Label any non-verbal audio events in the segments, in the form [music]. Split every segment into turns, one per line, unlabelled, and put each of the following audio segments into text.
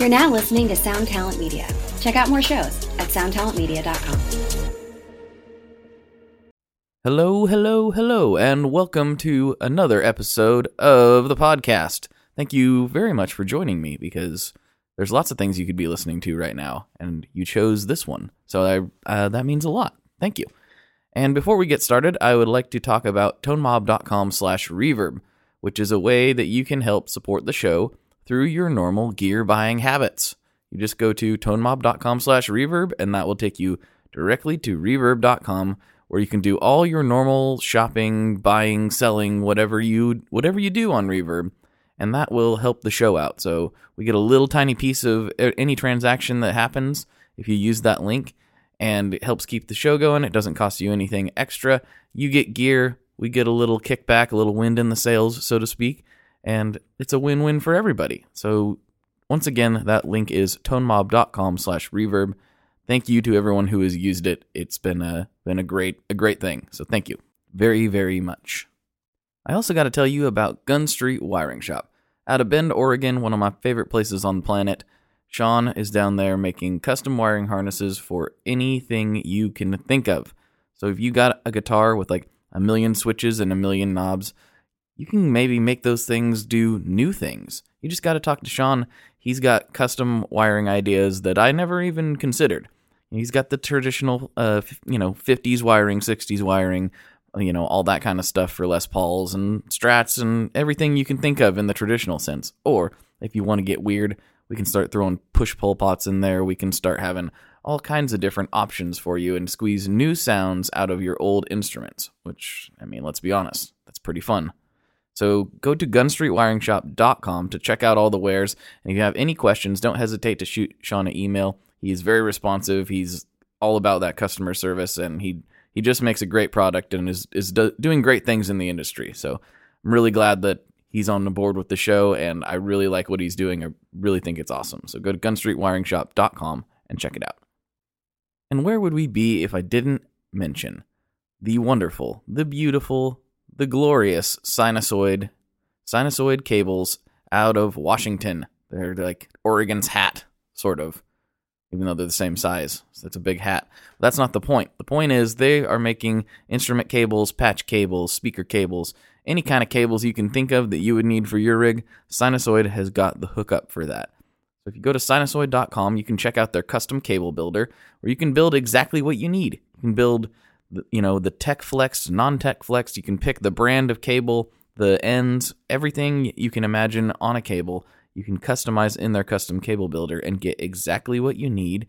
You're now listening to Sound Talent Media. Check out more shows at soundtalentmedia.com.
Hello, hello, hello, and welcome to another episode of the podcast. Thank you very much for joining me because there's lots of things you could be listening to right now, and you chose this one. So I, uh, that means a lot. Thank you. And before we get started, I would like to talk about tonemob.com slash reverb, which is a way that you can help support the show through your normal gear buying habits. You just go to tonemob.com slash reverb, and that will take you directly to reverb.com where you can do all your normal shopping, buying, selling, whatever you whatever you do on Reverb, and that will help the show out. So we get a little tiny piece of any transaction that happens if you use that link, and it helps keep the show going. It doesn't cost you anything extra. You get gear, we get a little kickback, a little wind in the sails, so to speak, and it's a win-win for everybody. So once again, that link is tonemob.com slash reverb thank you to everyone who has used it. It's been a been a great a great thing. So thank you very very much. I also got to tell you about Gunstreet Wiring Shop out of Bend, Oregon, one of my favorite places on the planet. Sean is down there making custom wiring harnesses for anything you can think of. So if you got a guitar with like a million switches and a million knobs, you can maybe make those things do new things. You just got to talk to Sean. He's got custom wiring ideas that I never even considered. He's got the traditional, uh, you know, 50s wiring, 60s wiring, you know, all that kind of stuff for Les Pauls and Strats and everything you can think of in the traditional sense. Or if you want to get weird, we can start throwing push pull pots in there. We can start having all kinds of different options for you and squeeze new sounds out of your old instruments, which, I mean, let's be honest, that's pretty fun. So go to gunstreetwiringshop.com to check out all the wares. And if you have any questions, don't hesitate to shoot Sean an email. He's very responsive. He's all about that customer service, and he he just makes a great product and is is do, doing great things in the industry. So I'm really glad that he's on the board with the show, and I really like what he's doing. I really think it's awesome. So go to gunstreetwiringshop.com and check it out. And where would we be if I didn't mention the wonderful, the beautiful, the glorious sinasoid sinasoid cables out of Washington? They're like Oregon's hat, sort of even though they're the same size. So it's a big hat. But that's not the point. The point is they are making instrument cables, patch cables, speaker cables, any kind of cables you can think of that you would need for your rig. Sinasoid has got the hookup for that. So if you go to sinasoid.com, you can check out their custom cable builder where you can build exactly what you need. You can build you know, the tech flex, non-tech flex, you can pick the brand of cable, the ends, everything you can imagine on a cable you can customize in their custom cable builder and get exactly what you need,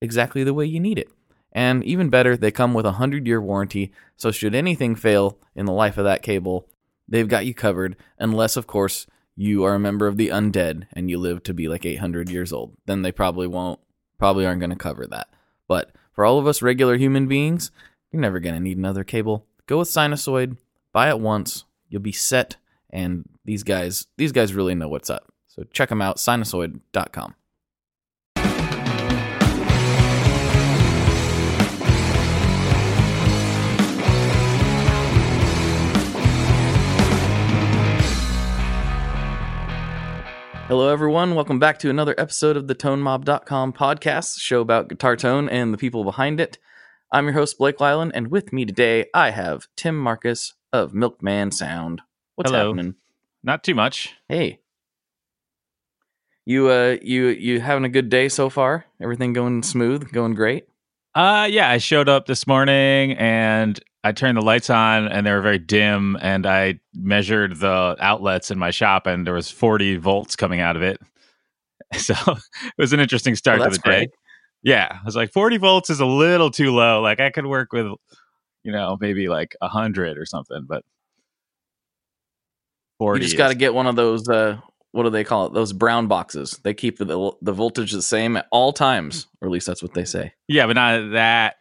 exactly the way you need it. And even better, they come with a 100 year warranty, so should anything fail in the life of that cable, they've got you covered, unless, of course, you are a member of the undead and you live to be like 800 years old. Then they probably won't, probably aren't going to cover that. But for all of us regular human beings, you're never going to need another cable. Go with Sinasoid, buy it once, you'll be set, and these guys, these guys really know what's up. So check them out, sinasoid.com. Hello, everyone. Welcome back to another episode of the ToneMob.com podcast, show about guitar tone and the people behind it. I'm your host, Blake Lyland, and with me today, I have Tim Marcus of Milkman Sound. What's
Hello.
happening?
Not too much.
Hey, you uh you you having a good day so far? Everything going smooth, going great?
Uh yeah, I showed up this morning and I turned the lights on and they were very dim and I measured the outlets in my shop and there was 40 volts coming out of it. [laughs] So [laughs] it was an interesting start
Oh,
to the day. Yeah, I was like 40 volts is a little too low. Like I could work with you know, maybe like a 100 or something, but 40
You just got to get one of those uh what do they call it? Those brown boxes. They keep the the voltage the same at all times, or at least that's what they say.
Yeah, but not that.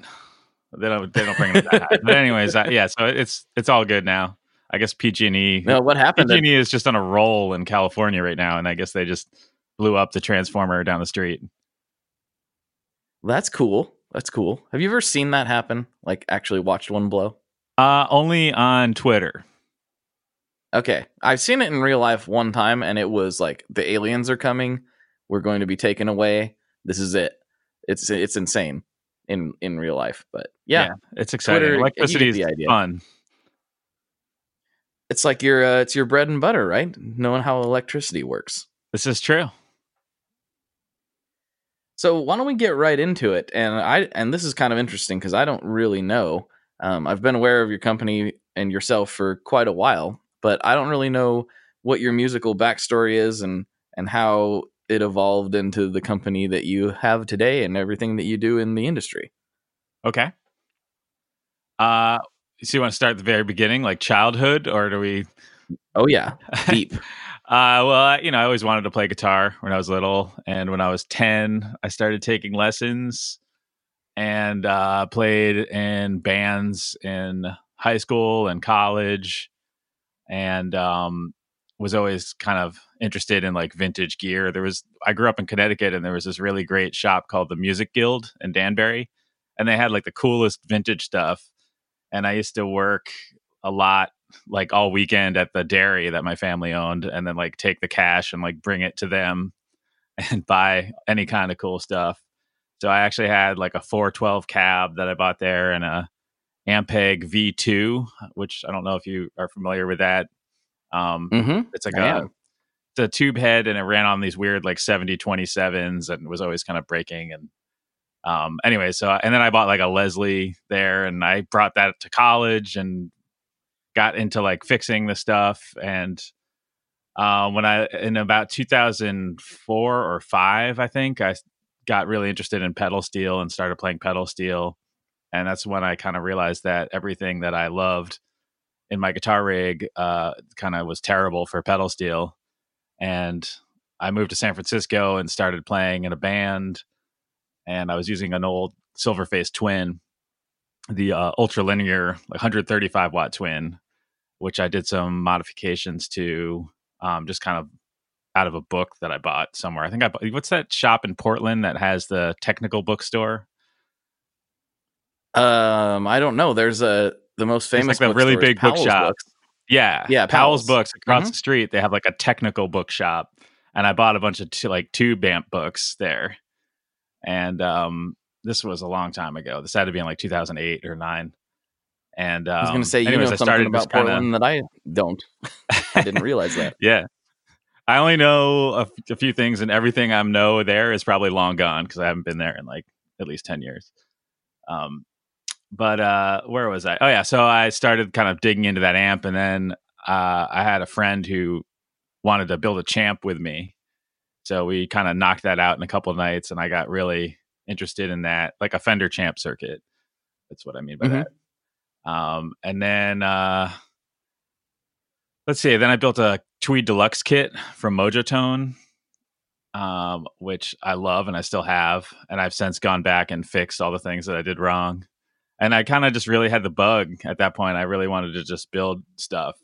They don't. They don't bring it that high. But anyways, uh, yeah. So it's it's all good now. I guess PG&E.
No, what happened?
PG&E is just on a roll in California right now, and I guess they just blew up the transformer down the street.
That's cool. That's cool. Have you ever seen that happen? Like actually watched one blow?
Uh, only on Twitter.
Okay, I've seen it in real life one time, and it was like the aliens are coming. We're going to be taken away. This is it. It's it's insane in in real life, but yeah,
it's exciting.
Twitter,
Electricity is
idea.
fun.
it's like your uh, it's your bread and butter, right? Knowing how electricity works.
This is true.
So why don't we get right into it? And I and this is kind of interesting because I don't really know. Um, I've been aware of your company and yourself for quite a while, but I don't really know what your musical backstory is and and how it evolved into the company that you have today and everything that you do in the industry.
Okay. Uh, so you want to start at the very beginning, like childhood, or do we?
Oh yeah, [laughs] deep.
Uh, well, I- you know, I always wanted to play guitar when I was little, and when I was ten, I started taking lessons and uh, played in bands in high school and college, and um, was always kind of interested in like vintage gear. There was I grew up in Connecticut, and there was this really great shop called the Music Guild in Danbury, and they had like the coolest vintage stuff. And I used to work a lot like all weekend at the dairy that my family owned and then like take the cash and like bring it to them [laughs] and buy any kind of cool stuff. So I actually had like a 412 cab that I bought there and a Ampeg V2, which I don't know if you are familiar with that. Um,
Mm-hmm.
it's like
I
a it's a tube head and it ran on these weird like 70 27s and was always kind of breaking and um anyway so and then i bought like a leslie there and i brought that to college and got into like fixing the stuff and uh, when i in about 2004 or 5 i think i got really interested in pedal steel and started playing pedal steel and that's when i kind of realized that everything that i loved in my guitar rig uh, kind of was terrible for pedal steel and I moved to San Francisco and started playing in a band. And I was using an old Silverface Twin, the uh, ultra linear, like 135 watt twin, which I did some modifications to, um, just kind of out of a book that I bought somewhere. I think I bought, what's that shop in Portland that has the technical bookstore?
Um, I don't know. There's a the most
There's,
famous
like, the really big bookshop.
Books.
Yeah,
Yeah,
Powell's
Powell's.
Books across
Mhm.
the street. They have like a technical bookshop, and I bought a bunch of t- like tube amp books there. And um, this was a long time ago. This had to be in like 2008 or nine. And um,
I was going to say you
anyways,
know
I
something
started
about
just kinda-
Portland that I don't. I didn't realize that. [laughs]
yeah, I only know a, f- a few things, and everything I know there is probably long gone because I haven't been there in like at least ten years. Um, but uh, where was I? Oh yeah, so I started kind of digging into that amp, and then uh, I had a friend who wanted to build a champ with me, so we kind of knocked that out in a couple of nights, and I got really interested in that, like a Fender champ circuit. That's what I mean by
Mhm.
that. Um, and then uh, let's see. Then I built a Tweed Deluxe kit from Mojotone, um, which I love and I still have. And I've since gone back and fixed all the things that I did wrong. And I kind of just really had the bug at that point. I really wanted to just build stuff.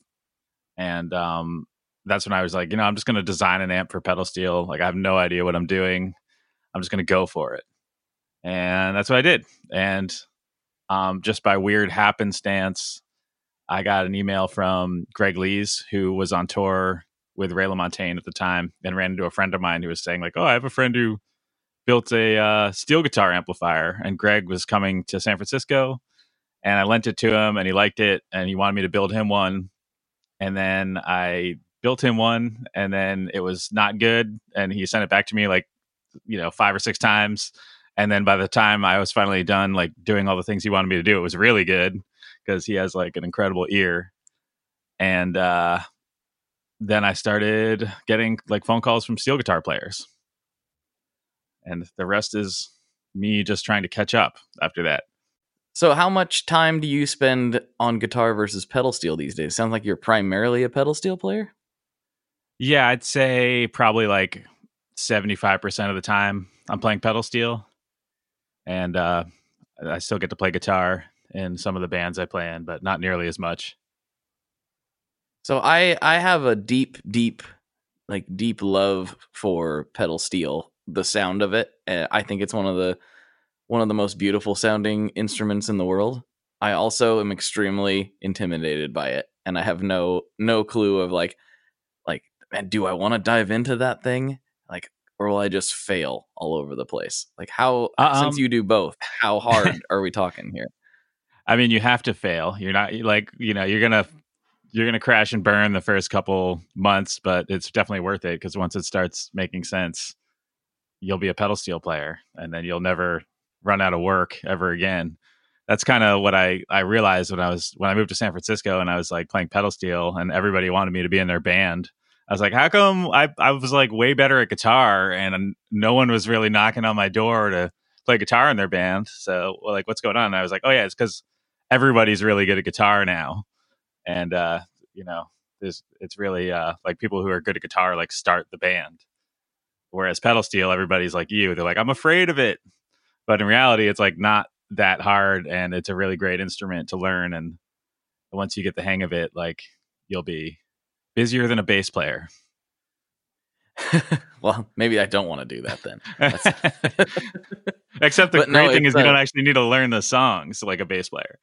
And um, that's when I was like, you know, I'm just going to design an amp for pedal steel. Like, I have no idea what I'm doing. I'm just going to go for it. And that's what I did. And um, just by weird happenstance, I got an email from Greg Leisz, who was on tour with Ray LaMontagne at the time, and ran into a friend of mine who was saying, like, "Oh, I have a friend who built a uh, steel guitar amplifier," and Greg was coming to San Francisco, and I lent it to him, and he liked it, and he wanted me to build him one, and then I built him one, and then it was not good, and he sent it back to me like, you know, five or six times, and then by the time I was finally done, like doing all the things he wanted me to do, it was really good because he has like an incredible ear. And uh, then I started getting like phone calls from steel guitar players. And the rest is me just trying to catch up after that.
So, how much time do you spend on guitar versus pedal steel these days? Sounds like you're primarily a pedal steel player.
Yeah, I'd say probably like 75% of the time I'm playing pedal steel. And uh, I still get to play guitar in some of the bands I play in, but not nearly as much.
So, I I have a deep, deep, like deep love for pedal steel. The sound of it, Uh, I think it's one of the one of the most beautiful sounding instruments in the world. I also am extremely intimidated by it, and I have no no clue of like like man, do I want to dive into that thing? Or will I just fail all over the place? Like how
Um,
since you do both, how [laughs] hard are we talking here?
I mean, you have to fail. You're not like you know you're gonna you're gonna crash and burn the first couple months, but it's definitely worth it because once it starts making sense, you'll be a pedal steel player, and then you'll never run out of work ever again. That's kind of what I I realized when I was when I moved to San Francisco and I was like playing pedal steel, and everybody wanted me to be in their band. I was like, how come I I was like way better at guitar, and no one was really knocking on my door to play guitar in their band. So like, what's going on? And I was like, oh yeah, it's because everybody's really good at guitar now, and uh, you know, there's it's really uh, like people who are good at guitar like start the band. Whereas pedal steel, everybody's like you. They're like, I'm afraid of it, but in reality, it's like not that hard, and it's a really great instrument to learn. And once you get the hang of it, like you'll be busier than a bass player. [laughs]
well, maybe I don't want to do that then. [laughs]
Except the
But
great
no,
thing is you don't actually need to learn the songs like a bass player.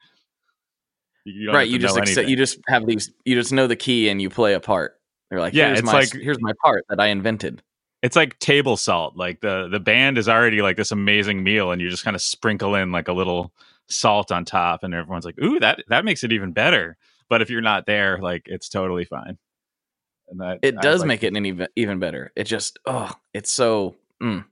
You don't
right, you just accept, you just have these you just know the key and you play a part. They're like,
Yeah,
here's
it's
my
like-
here's my part that I invented.
it's like table salt. Like the the band is already like this amazing meal, and you just kind of sprinkle in like a little salt on top, and everyone's like, "Ooh, that that makes it even better." But if you're not there, like it's totally fine. And that
It does
like-
make it an even even better. It just oh, it's so. Mm.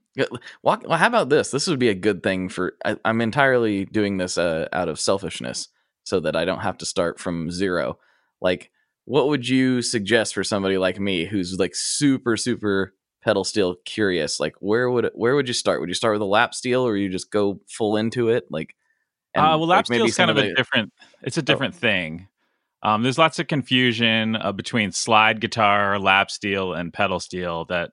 Well, well, how about this? This would be a good thing for. I, I'm entirely doing this uh, out of selfishness, so that I don't have to start from zero. Like, what would you suggest for somebody like me who's like super super pedal steel curious? Like, where would where would you start? Would you start with a lap steel, or you just go full into it? Like,
uh, well, lap
like, maybe
steel's kind of a different. It's a different thing. Um, there's lots of confusion uh, between slide guitar, lap steel, and pedal steel that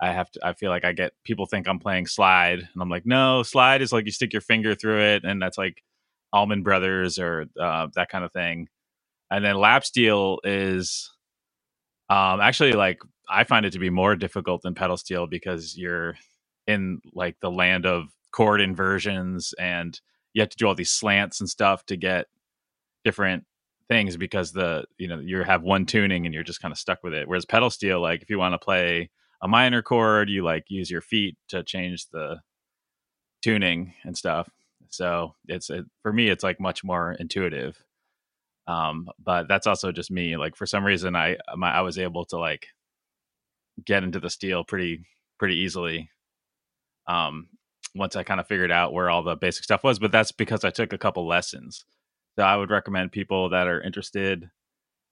I have to. I feel like I get people think I'm playing slide, and I'm like, no, slide is like you stick your finger through it, and that's like Allman Brothers or uh, that kind of thing. And then lap steel is um, actually like I find it to be more difficult than pedal steel because you're in like the land of chord inversions and you have to do all these slants and stuff to get different things because the you know you have one tuning and you're just kind of stuck with it. Whereas pedal steel like if you want to play a minor chord you like use your feet to change the tuning and stuff. So it's it, for me it's like much more intuitive. Um but that's also just me like for some reason i my, i was able to like get into the steel pretty pretty easily um once i kind of figured out where all the basic stuff was but that's because i took a couple lessons so i would recommend people that are interested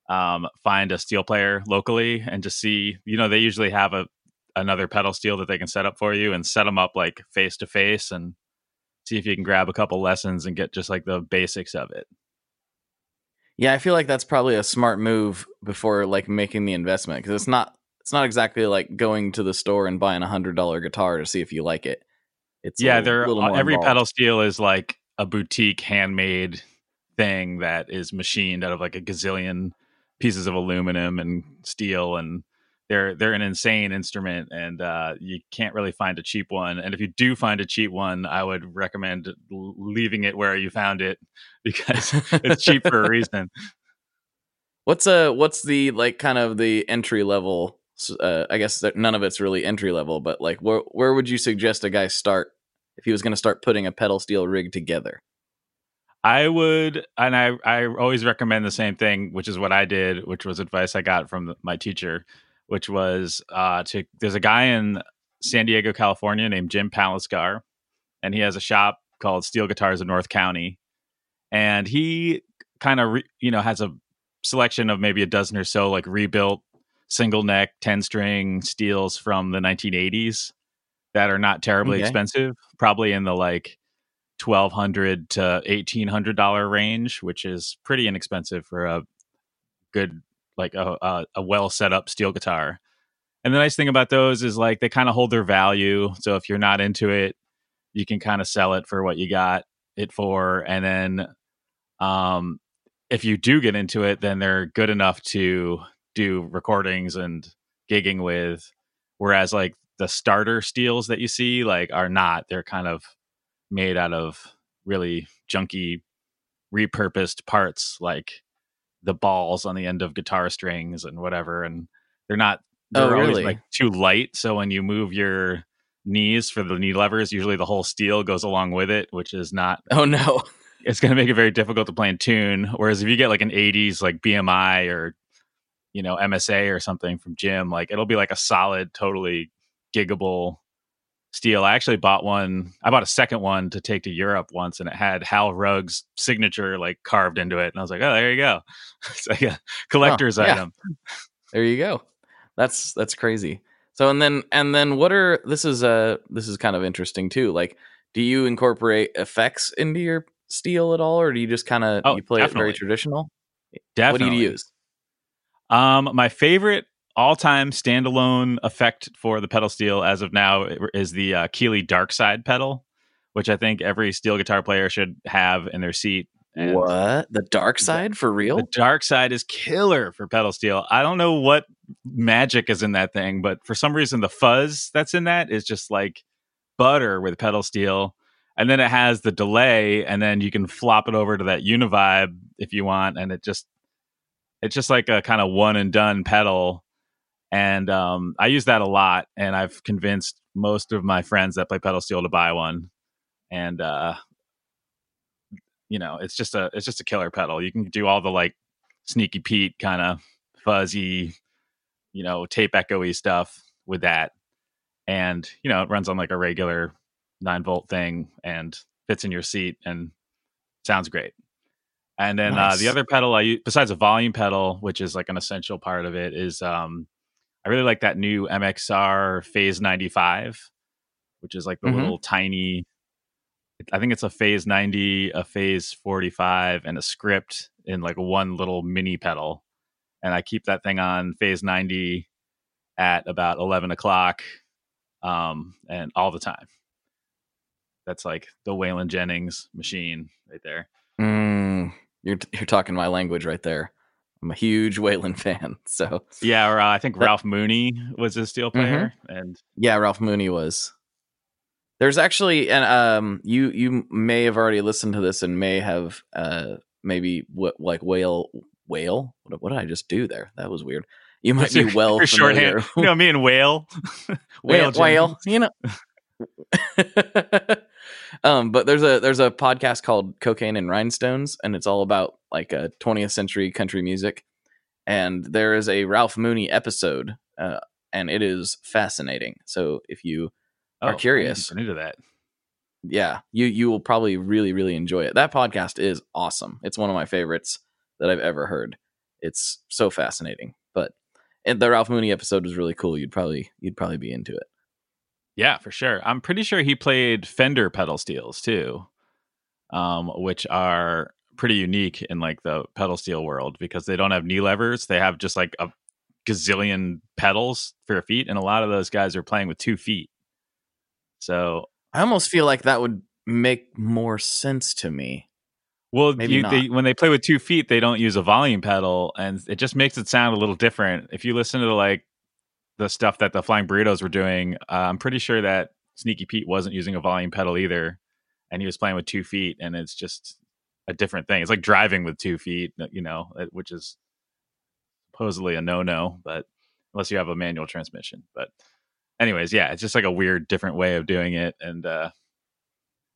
um find a steel player locally and just see you know they usually have a another pedal steel that they can set up for you and set them up like face to face and see if you can grab a couple lessons and get just like the basics of it
Yeah, I feel like that's probably a smart move before like making the investment because it's not it's not exactly like going to the store and buying a hundred dollar guitar to see if you like it. It's
yeah,
little-
they're
little more
every
involved.
pedal steel is like a boutique handmade thing that is machined out of like a gazillion pieces of aluminum and steel and they're they're an insane instrument and uh, you can't really find a cheap one and if you do find a cheap one I would recommend leaving it where you found it [laughs] because it's cheap for a [laughs] reason.
What's uh what's the like kind of the entry level? Uh, I guess none of it's really entry level, but like where where would you suggest a guy start if he was going to start putting a pedal steel rig together?
I would, and I, I always recommend the same thing, which is what I did, which was advice I got from the- my teacher, which was uh, to there's a guy in San Diego, California named Jim Palenscar, and he has a shop called Steel Guitars of North County, and he kind of re, you know has a selection of maybe a dozen or so like rebuilt single neck 10 string steels from the 1980s that are not terribly
Okay.
expensive probably in the like twelve hundred to eighteen hundred dollar range, which is pretty inexpensive for a good like a a, a well set up steel guitar. And the nice thing about those is like they kind of hold their value. So if you're not into it, you can kind of sell it for what you got it for, and then um, if you do get into it, then they're good enough to do recordings and gigging with. Whereas like the starter steels that you see like are not. They're kind of made out of really junky repurposed parts like the balls on the end of guitar strings and whatever and they're not
Oh,
they're always
really?
like too light. So when you move your knees for the knee levers, usually the whole steel goes along with it, which is not.
Oh no. [laughs]
It's going to make it very difficult to play in tune. Whereas if you get like an '80s like BMI or you know MSA or something from Jim, like it'll be like a solid, totally giggable steel. I actually bought one. I bought a second one to take to Europe once, and it had Hal Rugg's signature like carved into it. And I was like, oh, there you go. [laughs] it's like a collector's
yeah.
item.
There you go. That's that's crazy. So and then and then what are this is uh this is kind of interesting too. Like do you incorporate effects into your steel at all or do you just kind of
Oh,
you play it very traditional?
Definitely.
What do you use?
Um, my favorite all-time standalone effect for the pedal steel as of now is the uh, Keeley Dark Side pedal, which I think every steel guitar player should have in their seat. And
What? The dark side for real?
The dark side is killer for pedal steel. I don't know what magic is in that thing, but for some reason the fuzz that's in that is just like butter with pedal steel. And then it has the delay, and then you can flop it over to that Univibe if you want, and it just it's just like a kind of one and done pedal. And um, I use that a lot, and I've convinced most of my friends that play pedal steel to buy one. And uh, you know, it's just a it's just a killer pedal. You can do all the like sneaky Pete kind of fuzzy, you know, tape echoey stuff with that. And, you know, it runs on like a regular nine volt thing and fits in your seat and sounds great. And then uh, the other pedal I use, besides a volume pedal, which is like an essential part of it, is um, I really like that new MXR Phase 95, which is like the
Mhm.
little tiny. I think it's a Phase 90, a Phase 45, and a script in like one little mini pedal. And I keep that thing on Phase 90 at about 11 o'clock um, and all the time. That's like the Waylon Jennings machine right there.
Mm, you're you're talking my language right there. I'm a huge Waylon fan. [laughs] So
Yeah, or uh, I think Ralph Mooney was a steel player, and
yeah, Ralph Mooney was. There's actually, and um, you you may have already listened to this and may have uh maybe what like whale whale. What, what did I just do there? That was weird. You might
That's
be
your-
well
your
familiar.
shorthand. You know me and Whale, [laughs]
whale, whale, you know. [laughs] um, but there's a there's a podcast called Cocaine and Rhinestones, and it's all about like a 20th century country music. And there is a Ralph Mooney episode, uh, and it is fascinating. So if you
Oh,
are
I need to
curious.
that.
yeah, you you will probably really really enjoy it. That podcast is awesome. It's one of my favorites that I've ever heard. It's so fascinating. But and the Ralph Mooney episode was really cool. You'd probably you'd probably be into it.
Yeah, for sure. I'm pretty sure he played Fender pedal steels too, um, which are pretty unique in like the pedal steel world because they don't have knee levers. They have just like a gazillion pedals for your feet, and a lot of those guys are playing with two feet. So,
I almost feel like that would make more sense to me.
well,
Maybe
you, they, when they play with two feet, they don't use a volume pedal, and it just makes it sound a little different. If you listen to like the stuff that the Flying Burritos were doing, uh, I'm pretty sure that Sneaky Pete wasn't using a volume pedal either, and he was playing with two feet, and it's just a different thing. It's like driving with two feet, you know, uh, which is supposedly a no-no, but unless you have a manual transmission. But anyways, yeah, it's just like a weird, different way of doing it, and uh,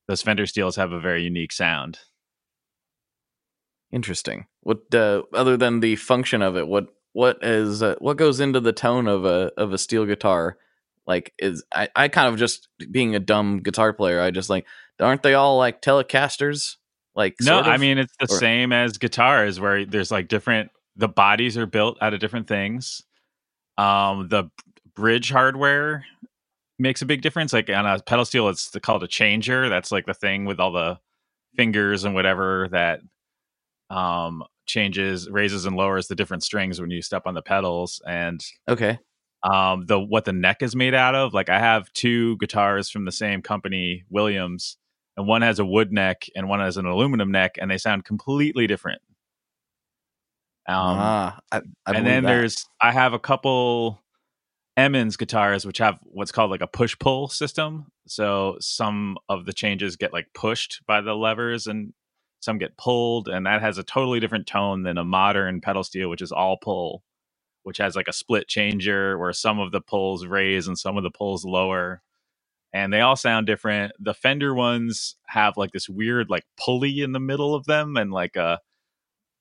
those Fender steels have a very unique sound.
Interesting. What uh, other than the function of it, what what is uh, what goes into the tone of a of a steel guitar? Like is I I kind of just being a dumb guitar player, I just like aren't they all like Telecasters? Like
No? I mean it's the
Or-
same as guitars, where there's like different. The bodies are built out of different things. Um, the bridge hardware makes a big difference. Like on a pedal steel, it's called a changer. That's like the thing with all the fingers and whatever that um changes, raises and lowers the different strings when you step on the pedals. And
okay.
um the what the neck is made out of like i have two guitars from the same company williams and one has a wood neck and one has an aluminum neck and they sound completely different um
ah, I, I
and then
that.
there's i have a couple emmons guitars which have what's called like a push pull system so some of the changes get like pushed by the levers and some get pulled and that has a totally different tone than a modern pedal steel which is all pull which has like a split changer where some of the pulls raise and some of the pulls lower. And they all sound different. The Fender ones have like this weird like pulley in the middle of them and like a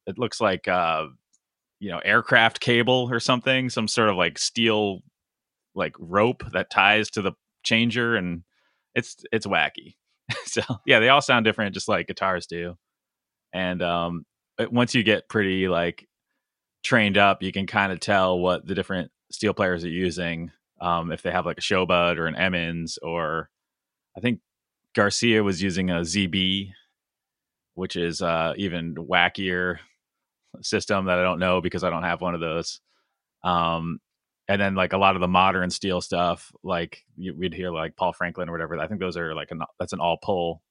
it looks like uh you know aircraft cable or something, some sort of like steel like rope that ties to the changer and it's it's wacky. [laughs] so yeah, they all sound different just like guitars do. And um once you get pretty like trained up, you can kind of tell what the different steel players are using. Um, if they have like a Sho-Bud or an Emmons, or I think Garcia was using a ZB, which is uh, even wackier system that I don't know because I don't have one of those. Um, and then like a lot of the modern steel stuff, like you, we'd hear like Paul Franklin or whatever. I think those are like an that's an all pull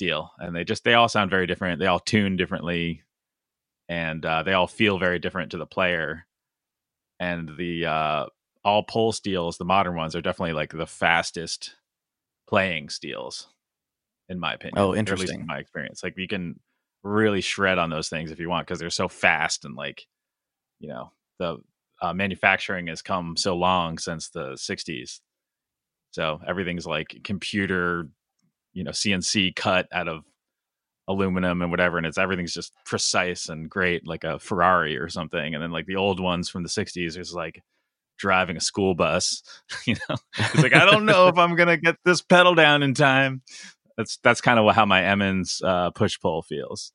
steel, and they just they all sound very different. They all tune differently and uh, they all feel very different to the player. And the uh, all pole steels, the modern ones, are definitely like the fastest playing steels, in my opinion.
Oh, interesting.
in my experience, like you can really shred on those things if you want because they're so fast and like, you know, the uh, manufacturing has come so long since the '60s, so everything's like computer, you know, CNC cut out of aluminum and whatever and it's everything's just precise and great like a ferrari or something and then like the old ones from the 60s is like driving a school bus [laughs] you know? It's like i don't know if i'm gonna get this pedal down in time. That's that's kind of how my emmons uh, push pull feels.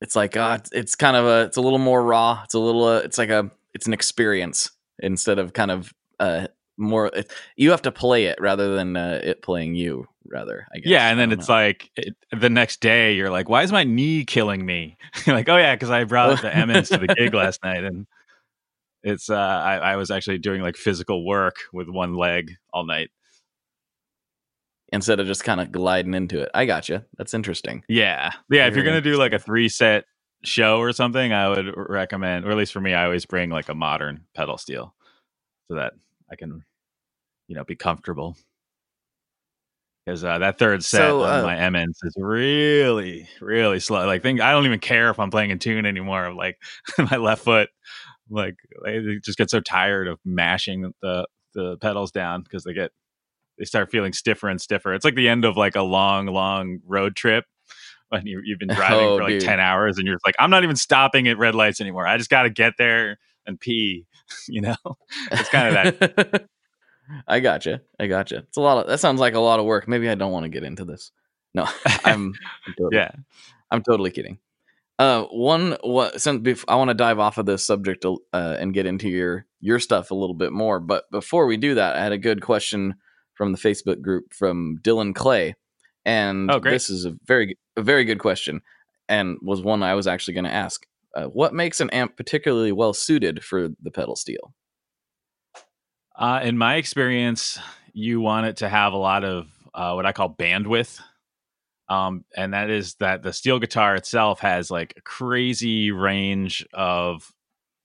It's like uh, it's kind of a it's a little more raw it's a little uh, it's like a it's an experience instead of kind of uh more it, you have to play it rather than uh, it playing you rather i guess.
Yeah and then it's know. like it, the next day you're like why is my knee killing me? [laughs] You're like oh yeah because i brought the [laughs] emmons to the gig last night and it's uh I, I was actually doing like physical work with one leg all night.
Instead of just kind of gliding into it. I got you that's interesting.
Yeah. Yeah Very if you're gonna do like a three set show or something i would recommend or at least for me i always bring like a modern pedal steel so that I can, you know, be comfortable. Because uh, that third set so, uh, on my Emmons is really, really slow. Like, think I don't even care if I'm playing in tune anymore. Like [laughs] my left foot, like I just get so tired of mashing the the pedals down because they get they start feeling stiffer and stiffer. It's like the end of like a long, long road trip when you, have been driving oh, for like dude. 10 hours and you're like, I'm not even stopping at red lights anymore. I just got to get there and pee. [laughs] you know, [laughs] it's kind of that.
I gotcha. I gotcha. It's a lot of that sounds like a lot of work. Maybe I don't want to get into this. No, [laughs] I'm, I'm totally,
yeah,
I'm totally kidding. Uh, one what since bef- I want to dive off of this subject uh, and get into your your stuff a little bit more. But before we do that, I had a good question from the Facebook group from Dylan Clay, and oh, this is a very a very good question, and was one I was actually going to ask. Uh, what makes an amp particularly well suited for the pedal steel?
Uh, in my experience, you want it to have a lot of uh, what I call bandwidth. Um, and that is that the steel guitar itself has like a crazy range of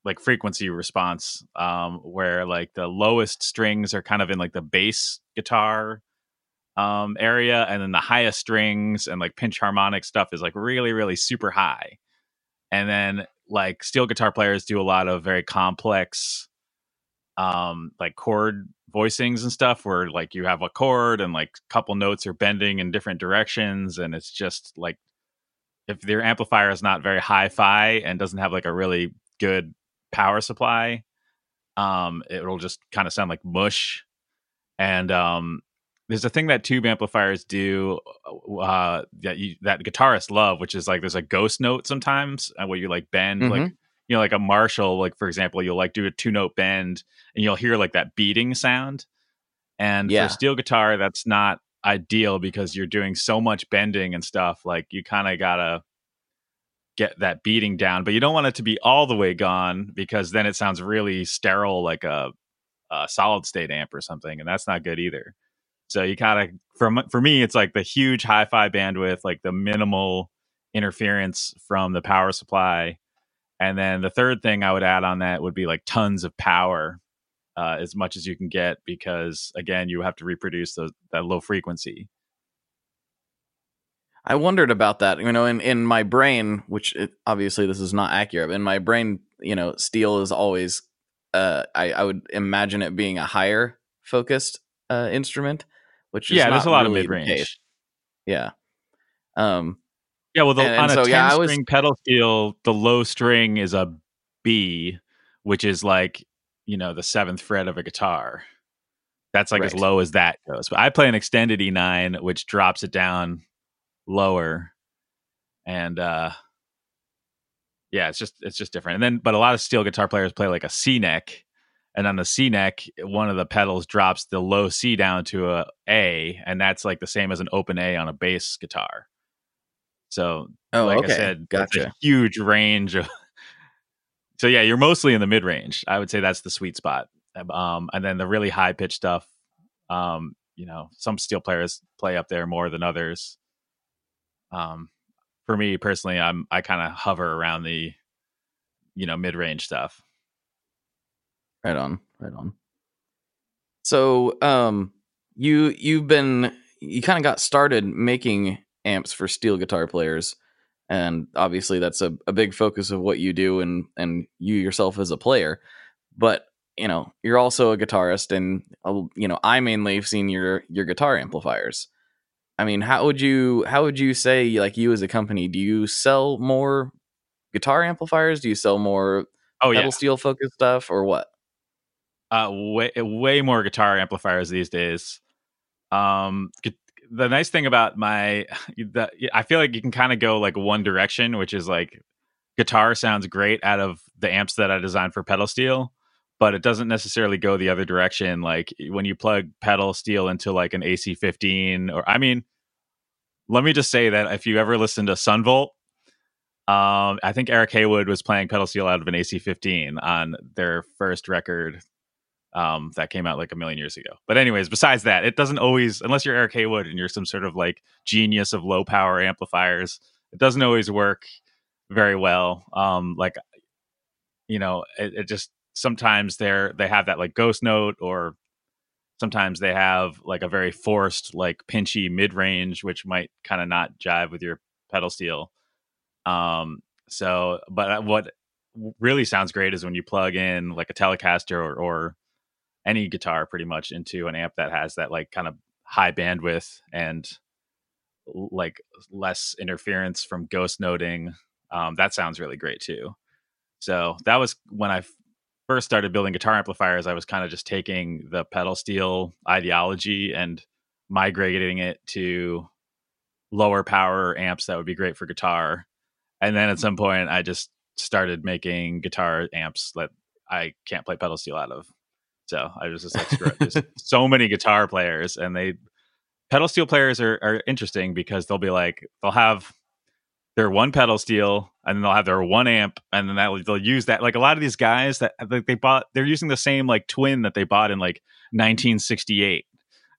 like frequency response um, where like the lowest strings are kind of in like the bass guitar um, area and then the highest strings and like pinch harmonic stuff is like really really super high and then like steel guitar players do a lot of very complex um like chord voicings and stuff where like you have a chord and like a couple notes are bending in different directions and it's just like if their amplifier is not very hi-fi and doesn't have like a really good power supply um it'll just kind of sound like mush. And um there's a thing that tube amplifiers do uh, that you, that guitarists love, which is like there's a ghost note sometimes uh, where you like bend mm-hmm. like you know like a Marshall, like for example, you'll like do a two note bend and you'll hear like that beating sound. And yeah. for steel guitar, that's not ideal because you're doing so much bending and stuff. Like you kind of gotta get that beating down, but you don't want it to be all the way gone because then it sounds really sterile, like a, a solid state amp or something, and that's not good either. So you kind of for for me, it's like the huge hi-fi bandwidth, like the minimal interference from the power supply, and then the third thing I would add on that would be like tons of power, uh, as much as you can get, because again, you have to reproduce those, that low frequency.
I wondered about that. You know, in in my brain, which it, obviously this is not accurate, but in my brain, you know, steel is always. Uh, I I would imagine it being a higher focused uh, instrument, which is
yeah, there's a lot
really
of mid range.
Yeah. Um.
Yeah, well, the,
And-
on
and
a
so,
ten
yeah, I was-
string pedal steel, the low string is a B, which is like you know the seventh fret of a guitar. That's like as low as that goes. But I play an extended E9, which drops it down lower, and uh yeah, it's just it's just different. And then, but a lot of steel guitar players play like a C neck, and on the C neck, one of the pedals drops the low C down to a A, and that's like the same as an open A on a bass guitar. So
Oh,
like
okay.
I said, that's
gotcha.
a huge range of. [laughs] so yeah, you're mostly in the mid range. I would say that's the sweet spot. Um, and then the really high pitch stuff. Um, you know, some steel players play up there more than others. Um, for me personally, I'm I kind of hover around the, you know, mid range stuff.
Right on. Right on. So, um, you you've been you kind of got started making amps for steel guitar players, and obviously that's a, a big focus of what you do and and you yourself as a player. But you know, you're also a guitarist, and uh, you know, I mainly have seen your your guitar amplifiers. I mean, how would you how would you say like you as a company? Do you sell more guitar amplifiers? Do you sell more
Oh yeah,
steel focused stuff, or what?
Uh, way way more guitar amplifiers these days. Um, the nice thing about my, [sighs] the, I feel like you can kind of go like one direction, which is like guitar sounds great out of the amps that I designed for pedal steel, but it doesn't necessarily go the other direction. Like when you plug pedal steel into like an AC15, or I mean, let me just say that if you ever listen to Son Volt, um, I think Eric Heywood was playing pedal steel out of an AC15 on their first record um, that came out like a million years ago. But anyways, besides that, it doesn't always, unless you're Eric Heywood and you're some sort of like genius of low power amplifiers, it doesn't always work very well. Um, like, you know, it, it just sometimes they're they have that like ghost note, or sometimes they have like a very forced like pinchy mid range, which might kind of not jive with your pedal steel. Um, so, but what really sounds great is when you plug in like a Telecaster or, or any guitar pretty much into an amp that has that like kind of high bandwidth and like less interference from ghost noting. Um, that sounds really great too. So that was when I first started building guitar amplifiers. I was kind of just taking the pedal steel ideology and migrating it to lower power amps that would be great for guitar. And then at some point, I just started making guitar amps that I can't play pedal steel out of. So I was just like, screw it. There's so many guitar players, and they pedal steel players are, are interesting because they'll be like, they'll have their one pedal steel, and then they'll have their one amp, and then that they'll use that. Like a lot of these guys that like they bought, they're using the same like twin that they bought in like 1968.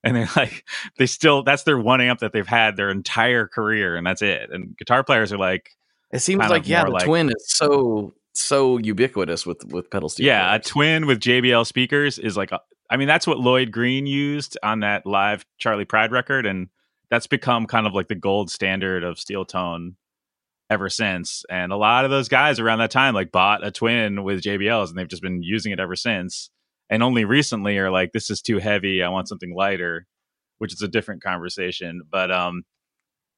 And they're [laughs] like, they still, that's their one amp that they've had their entire career, and that's it. And guitar players are like,
It seems like yeah, the
like-
twin is so so ubiquitous with with pedal steel.
yeah, a twin with JBL speakers is like, a, I mean, that's what Lloyd Green used on that live Charley Pride record, and that's become kind of like the gold standard of steel tone ever since. And a lot of those guys around that time like bought a twin with JBLs, and they've just been using it ever since. And only recently are like, this is too heavy. I want something lighter, which is a different conversation. But um,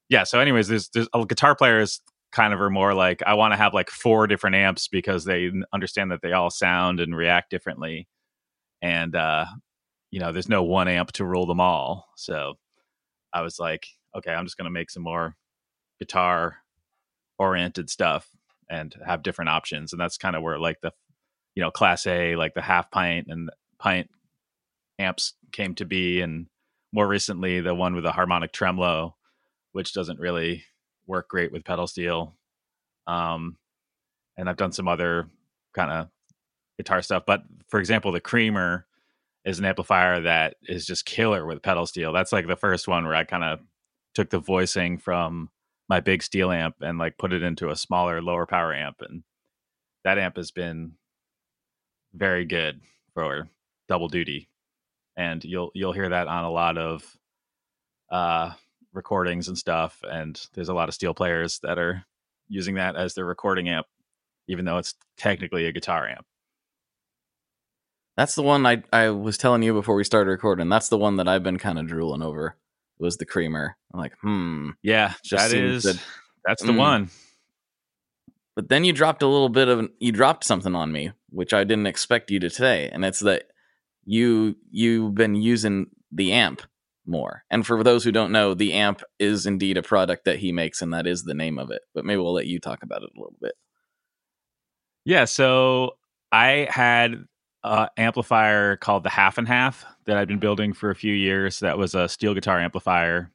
yeah. So, anyways, there's there's uh, guitar players kind of are more like I want to have like four different amps because they understand that they all sound and react differently, and uh, you know, there's no one amp to rule them all. So I was like, okay, I'm just gonna make some more guitar oriented stuff and have different options, and that's kind of where like the you know class A, like the half pint and pint amps came to be, and more recently the one with the harmonic tremolo, which doesn't really work great with pedal steel. Um, and I've done some other kind of guitar stuff. But for example, the Creamer is an amplifier that is just killer with pedal steel. That's like the first one where I kind of took the voicing from my big steel amp and like put it into a smaller, lower power amp. And that amp has been very good for double duty. And you'll you'll hear that on a lot of uh recordings and stuff. And there's a lot of steel players that are using that as their recording amp, even though it's technically a guitar amp.
That's the one I I was telling you before we started recording. That's the one that I've been kind of drooling over. Was the creamer? I'm like, hmm.
Yeah,
Just
that
that-
that's the
Mm.
one.
But then you dropped a little bit of you dropped something on me, which I didn't expect you to say, and it's that you you've been using the amp more. And for those who don't know, the amp is indeed a product that he makes, and that is the name of it. But maybe we'll let you talk about it a little bit.
Yeah, so I had an amplifier called the Half and Half that I'd been building for a few years. That was a steel guitar amplifier,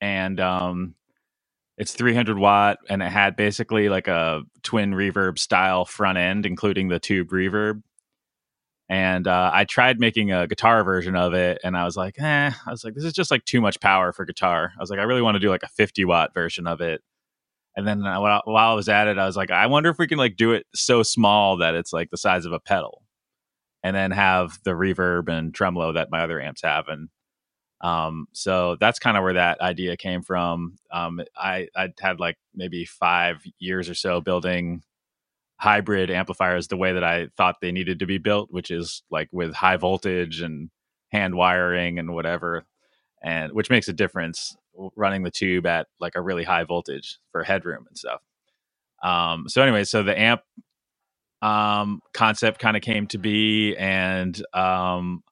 and um, it's 300 watt, and it had basically like a twin reverb style front end, including the tube reverb. And uh, I tried making a guitar version of it, and I was like, eh, I was like, this is just like too much power for guitar. I was like, I really want to do like a 50 watt version of it. And then uh, while, while I was at it, I was like, I wonder if we can like do it so small that it's like the size of a pedal, and then have the reverb and tremolo that my other amps have. And um, so that's kind of where that idea came from. Um, I I had like maybe five years or so building hybrid amplifiers the way that I thought they needed to be built, which is like with high voltage and hand wiring and whatever, and which makes a difference running the tube at like a really high voltage for headroom and stuff. Um, so anyway, so the amp um, concept kind of came to be, and um,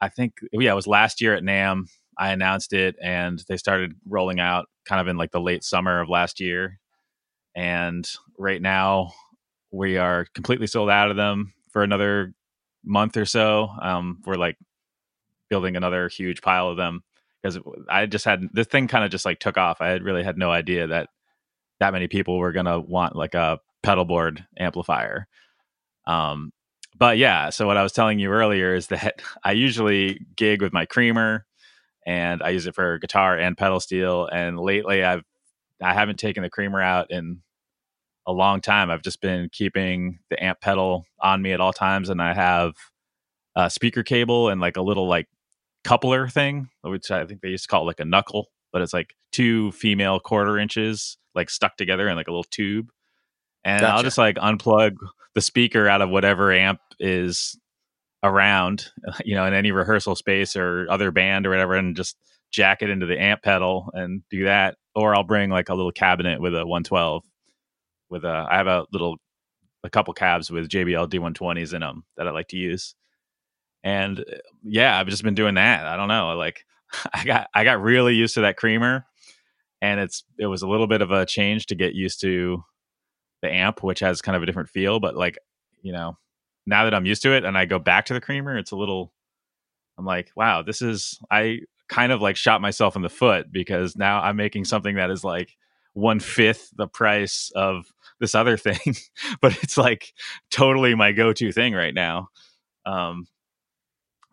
I think yeah, it was last year at NAMM. I announced it, and they started rolling out kind of in like the late summer of last year. And right now, we are completely sold out of them for another month or so. Um, we're like building another huge pile of them because I just had this thing kind of just like took off. I had really had no idea that that many people were gonna want like a pedal board amplifier. Um, but yeah, so what I was telling you earlier is that [laughs] I usually gig with my creamer, and I use it for guitar and pedal steel. And lately, I've I haven't taken the creamer out in a long time. I've just been keeping the amp pedal on me at all times, and I have a speaker cable and like a little like coupler thing, which I think they used to call it like a knuckle, but it's like two female quarter inches like stuck together in like a little tube. And I'll just like unplug the speaker out of whatever amp is around, [laughs] you know, in any rehearsal space or other band or whatever, and just jack it into the amp pedal and do that. Or I'll bring like a little cabinet with a 112 with a, I have a little, a couple cabs with JBL D120s in them that I like to use. And uh, yeah, I've just been doing that. I don't know. Like [laughs] I got, I got really used to that creamer and it's, it was a little bit of a change to get used to the amp, which has kind of a different feel, but like, you know, now that I'm used to it and I go back to the creamer, it's a little I'm like, wow, this is I kind of like shot myself in the foot because now I'm making something that is like one fifth the price of this other thing, [laughs] but it's like totally my go-to thing right now. Um,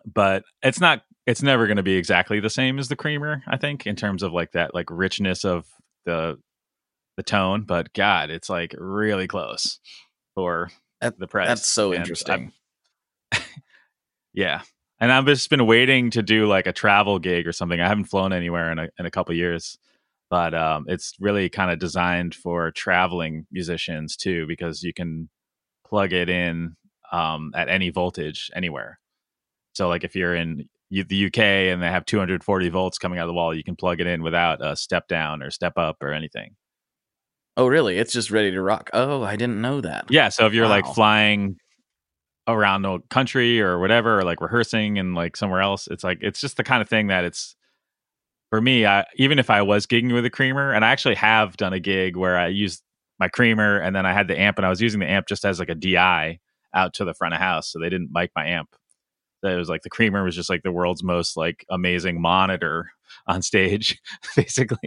but it's not. It's never going to be exactly the same as the creamer. I think in terms of like that like richness of the the tone. But God, it's like really close for
That-
the price.
That's so
And
interesting. [laughs]
Yeah. And I've just been waiting to do like a travel gig or something. I haven't flown anywhere in a, in a couple years, but um, it's really kind of designed for traveling musicians too, because you can plug it in um, at any voltage anywhere. So, like if you're in U- the UK and they have 240 volts coming out of the wall, you can plug it in without a step down or step up or anything.
Oh, really? It's just ready to rock. Oh, I didn't know that.
Yeah. So if you're like flying around the country or whatever, or like rehearsing and like somewhere else, it's like it's just the kind of thing that it's for me. I, even if I was gigging with a creamer, and I actually have done a gig where I used my creamer and then I had the amp, and I was using the amp just as like a DI out to the front of house, so they didn't mic my amp. So it was like the creamer was just like the world's most like amazing monitor on stage, [laughs] basically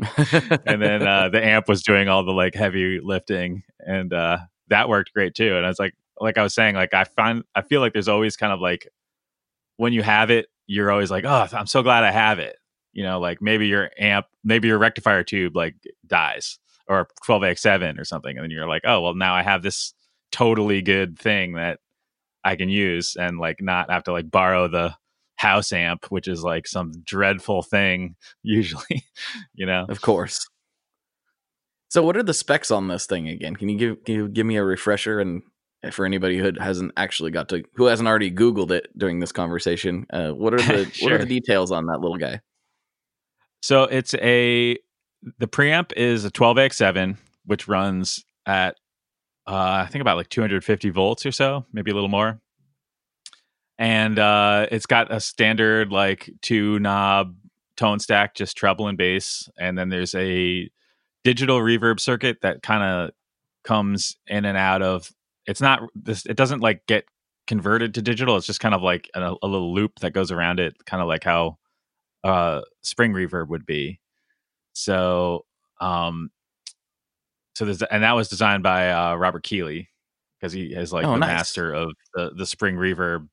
and then uh, [laughs] the amp was doing all the like heavy lifting and uh, that worked great too and i was like like i was saying like i find i feel like there's always kind of like when you have it you're always like oh i'm so glad i have it you know like maybe your amp maybe your rectifier tube like dies or 12x7 or something and then you're like oh well now i have this totally good thing that i can use and like not have to like borrow the house amp, which is like some dreadful thing [laughs] usually, you know.
Of course. So, what are the specs on this thing again? Can you give can you give me a refresher and for anybody who hasn't actually got to who hasn't already Googled it during this conversation? Uh, what are the
Sure. [laughs]
what are the details on that little guy?
So it's a the preamp is a 12x7, which runs at uh, I think about like 250 volts or so, maybe a little more. And uh, it's got a standard like two knob tone stack, just treble and bass, and then there's a digital reverb circuit that kind of comes in and out of. It's not this. It doesn't like get converted to digital. It's just kind of like a, a little loop that goes around it, kind of like how uh spring reverb would be. So um so there's and that was designed by uh robert keeley because he is like
Oh,
the
nice.
master of the the spring reverb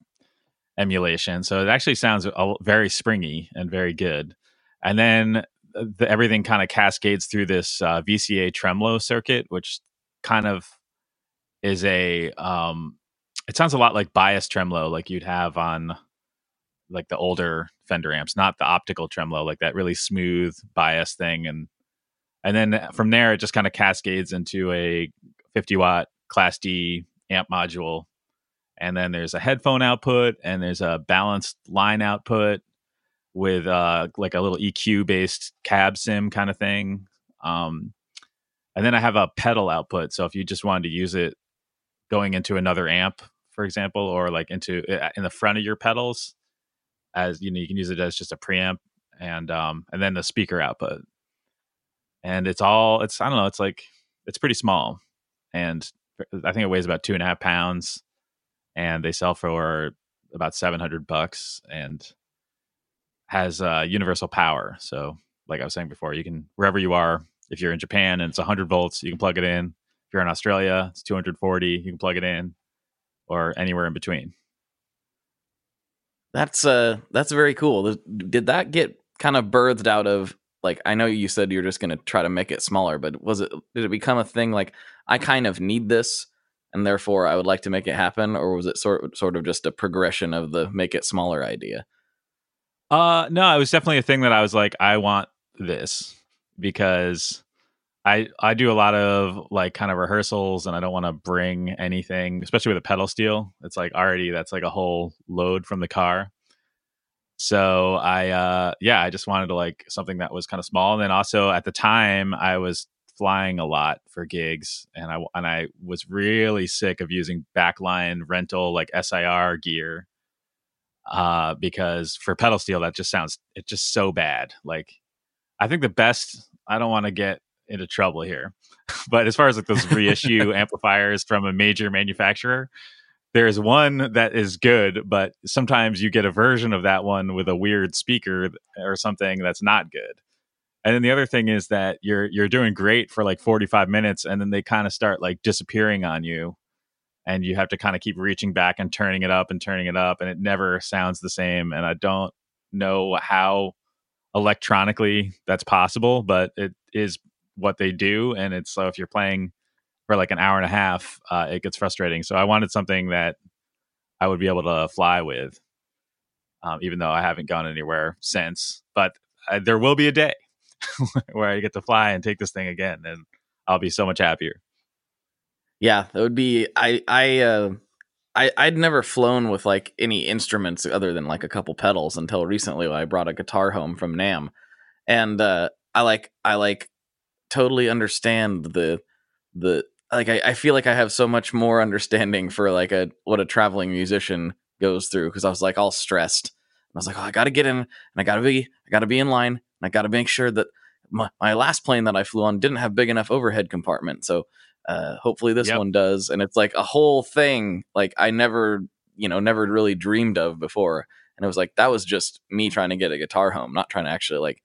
emulation. So it actually sounds a, very springy and very good. And then the, everything kind of cascades through this uh, vca tremolo circuit which kind of is a um it sounds a lot like bias tremolo like you'd have on like the older Fender amps, not the optical tremolo, like that really smooth bias thing. And and then from there, it just kind of cascades into a 50 watt Class D amp module. And then there's a headphone output, and there's a balanced line output with uh, like a little EQ based cab sim kind of thing. Um, and then I have a pedal output. So if you just wanted to use it going into another amp, for example, or like into uh, in the front of your pedals, as you know you can use it as just a preamp and um and then the speaker output. And it's all it's i don't know it's like it's pretty small. And i think it weighs about two and a half pounds. And they sell for about 700 bucks and has uh universal power. So like i was saying before you can wherever you are if you're in japan and it's 100 volts you can plug it in. If you're in australia it's 240 you can plug it in or anywhere in between
That's uh that's very cool. Did that get kind of birthed out of like I know you said you're just going to try to make it smaller, but was it did it become a thing like I kind of need this and therefore I would like to make it happen or was it sort sort of just a progression of the make it smaller idea?
Uh no, it was definitely a thing that I was like, I want this because I I do a lot of like kind of rehearsals and I don't want to bring anything, especially with a pedal steel. It's like already that's like a whole load from the car. So I uh yeah, I just wanted to like something that was kind of small. And then also at the time I was flying a lot for gigs and I and I was really sick of using backline rental like SIR gear uh, because for pedal steel that just sounds it's just so bad. Like I think the best. I don't want to get into trouble here, [laughs] but as far as like those reissue [laughs] amplifiers from a major manufacturer, there's one that is good, but sometimes you get a version of that one with a weird speaker or something that's not good. And then the other thing is that you're you're doing great for like 45 minutes and then they kind of start like disappearing on you and you have to kind of keep reaching back and turning it up and turning it up and it never sounds the same and I don't know how electronically that's possible, but it is what they do and it's so if you're playing for like an hour and a half, uh, it gets frustrating. So I wanted something that I would be able to fly with, um, even though I haven't gone anywhere since. But uh, there will be a day [laughs] where I get to fly and take this thing again, and I'll be so much happier.
Yeah, that would be I I uh I I'd never flown with like any instruments other than like a couple pedals until recently when I brought a guitar home from NAMM. And uh I like I like totally understand the the like I, I feel like I have so much more understanding for like a what a traveling musician goes through because I was like all stressed. And I was like, oh, I gotta get in and I gotta be I gotta be in line and I gotta make sure that my, my last plane that I flew on didn't have big enough overhead compartment. So uh, hopefully this
Yep.
one does. And it's like a whole thing like I never, you know, never really dreamed of before. And it was like that was just me trying to get a guitar home, not trying to actually like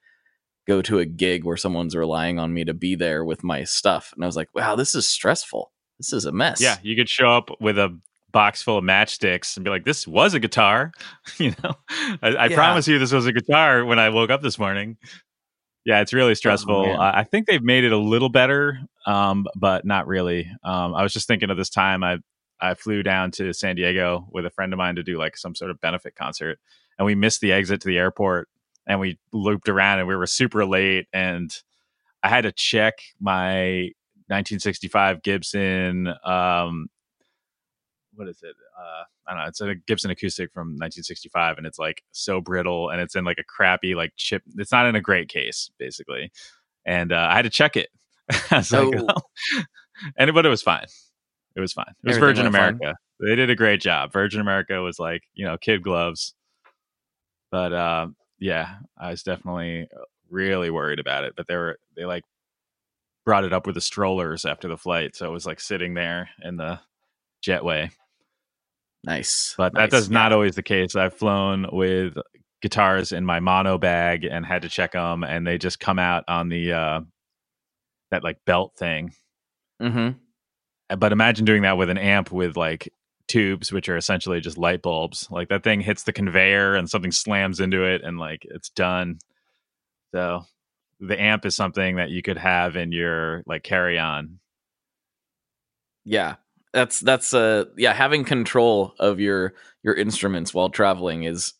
go to a gig where someone's relying on me to be there with my stuff. And I was like, wow, this is stressful. This is a mess.
Yeah, you could show up with a box full of matchsticks and be like, "This was a guitar," [laughs] you know. I, I
Yeah.
promise you, this was a guitar when I woke up this morning. Yeah, it's really stressful.
man.
uh, I think they've made it a little better, um, but not really. Um, I was just thinking of this time I I flew down to San Diego with a friend of mine to do like some sort of benefit concert, and we missed the exit to the airport, and we looped around, and we were super late, and I had to check my 1965 Gibson. Um, what is it? Uh, I don't know. It's a Gibson acoustic from 1965, and it's like so brittle, and it's in like a crappy like chip. It's not in a great case, basically. And uh, I had to check it. [laughs] I was like,
Oh.
oh. [laughs] and but it was fine. It was fine. It was
Everything
Virgin
went fine?
America. They did a great job. Virgin America was like you know kid gloves, but uh, yeah, I was definitely really worried about it. But they were they like brought it up with the strollers after the flight, so it was like sitting there in the jetway.
Nice.
But
Nice.
does not
Yeah.
always the case. I've flown with guitars in my mono bag and had to check them, and they just come out on the uh, that like belt thing.
Mhm.
But imagine doing that with an amp with like tubes, which are essentially just light bulbs. Like that thing hits the conveyor and something slams into it, and like it's done. So the amp is something that you could have in your like carry on.
Yeah. That's that's uh yeah, having control of your your instruments while traveling is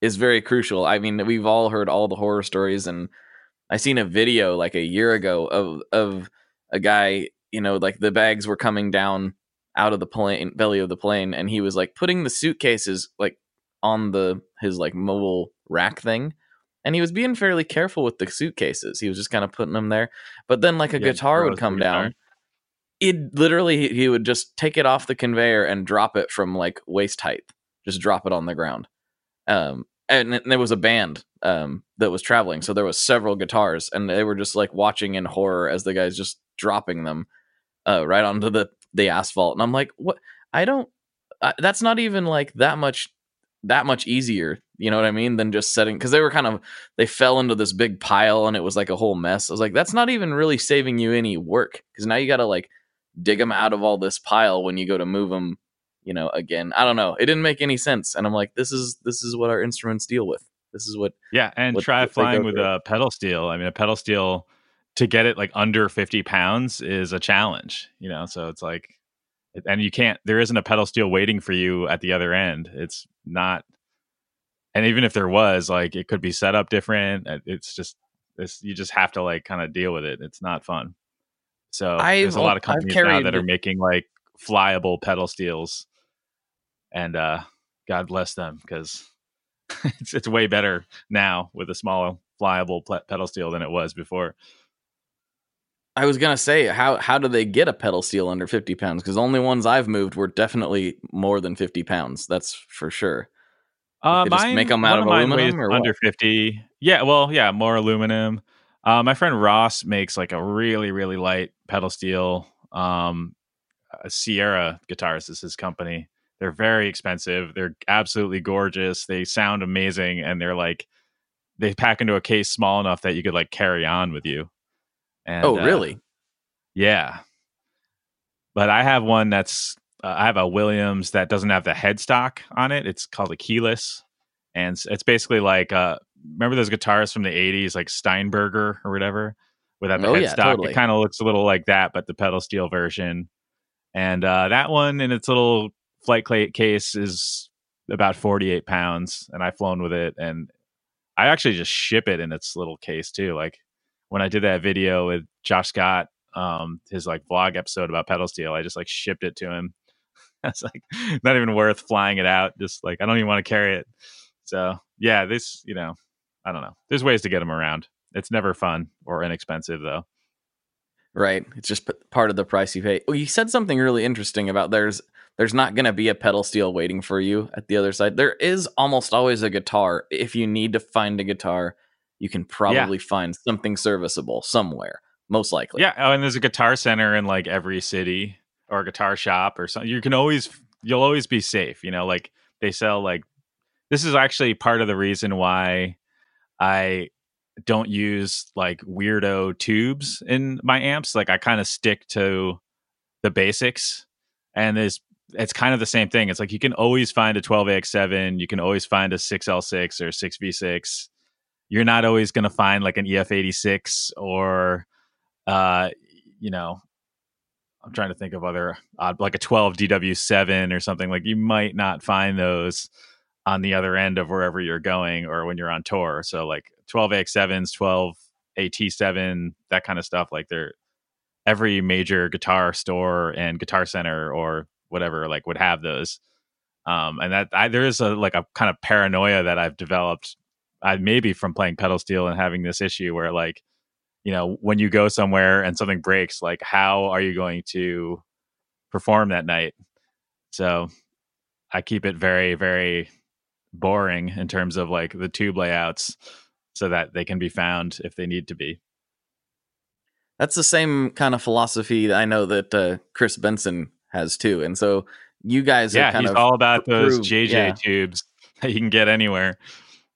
is very crucial. I mean, we've all heard all the horror stories and I seen a video like a year ago of of a guy, you know, like the bags were coming down out of the plane belly of the plane and he was like putting the suitcases like on the his like mobile rack thing and he was being fairly careful with the suitcases. He was just kind of putting them there. But then like a
Yeah,
guitar would come
guitar.
down it literally he would just take it off the conveyor and drop it from like waist height just drop it on the ground um and, and there was a band um that was traveling so there was several guitars and they were just like watching in horror as the guys just dropping them uh right onto the the asphalt and i'm like what i don't I, that's not even like that much that much easier you know what i mean than just setting because they were kind of they fell into this big pile and it was like a whole mess i was like that's not even really saving you any work because now you gotta like dig them out of all this pile when you go to move them you know again i don't know it didn't make any sense and i'm like this is this is what our instruments deal with this is what
Yeah, and
what-
try
what
flying with
through.
a pedal steel. I mean, a pedal steel to get it like under 50 pounds is a challenge, you know? So it's like, and you can't, there isn't a pedal steel waiting for you at the other end. It's not, and even if there was, like, it could be set up different. Uh, It's just, it's, you just have to like kind of deal with it. It's not fun. So there's
I've
a lot of companies now that are making like flyable pedal steels. And uh God bless them because [laughs] it's it's way better now with a smaller flyable pedal steel than it was before.
I was gonna say how how do they get a pedal steel under 50 pounds because the only ones i've moved were definitely more than 50 pounds that's for sure
Uh,
They just
mine-
make 'em out of
mine
aluminum or what?
under fifty. Yeah, well, yeah, more aluminum. Uh, my friend Ross makes like a really really light pedal steel. Um, uh, Sierra Guitars is his company. They're very expensive. They're absolutely gorgeous. They sound amazing, and they're like they pack into a case small enough that you could like carry on with you. And,
oh
uh,
really
Yeah. But I have one that's uh, I have a Williams that doesn't have the headstock on it. It's called a keyless, and it's- it's basically like uh, remember those guitars from the '80s, like Steinberger or whatever, without the
Oh, yeah,
headstock.
totally.
It kind of looks a little like that, but the pedal steel version. And uh, that one in its little flight case is about 48 pounds, and I've flown with it, and I actually just ship it in its little case too. Like when I did that video with Josh Scott, um, his like vlog episode about pedal steel, I just like shipped it to him. [laughs] That's like not even worth flying it out. Just like I don't even want to carry it. So yeah, this you know, I don't know. There's ways to get them around. It's never fun or inexpensive though.
Right. It's just p- part of the price you pay. Well, you said something really interesting about there's there's not going to be a pedal steel waiting for you at the other side. There is almost always a guitar. If you need to find a guitar, you can probably find something serviceable somewhere. Most likely.
Yeah, oh, and there's a guitar center in like every city or a guitar shop or something. You can always you'll always be safe, you know, like they sell like this is actually part of the reason why I don't use like weirdo tubes in my amps. Like I kind of stick to the basics and there's it's kind of the same thing. It's like you can always find a 12AX7, you can always find a 6L6 or 6V6. You're not always going to find like an EF86 or uh you know i'm trying to think of other like a 12 dw7 or something like you might not find those on the other end of wherever you're going or when you're on tour. So like 12 AX7s, 12 AT7, that kind of stuff. Like they're every major guitar store and guitar center or whatever like would have those. Um, and that I, there is a like a kind of paranoia that I've developed, I maybe from playing pedal steel and having this issue where like, you know, when you go somewhere and something breaks, like how are you going to perform that night? So I keep it very, very boring in terms of like the tube layouts so that they can be found if they need to be.
That's the same kind of philosophy I know that uh, Chris Benson has too. And so you guys
yeah, he's all about those JJ
yeah.
tubes [laughs] that you can get anywhere.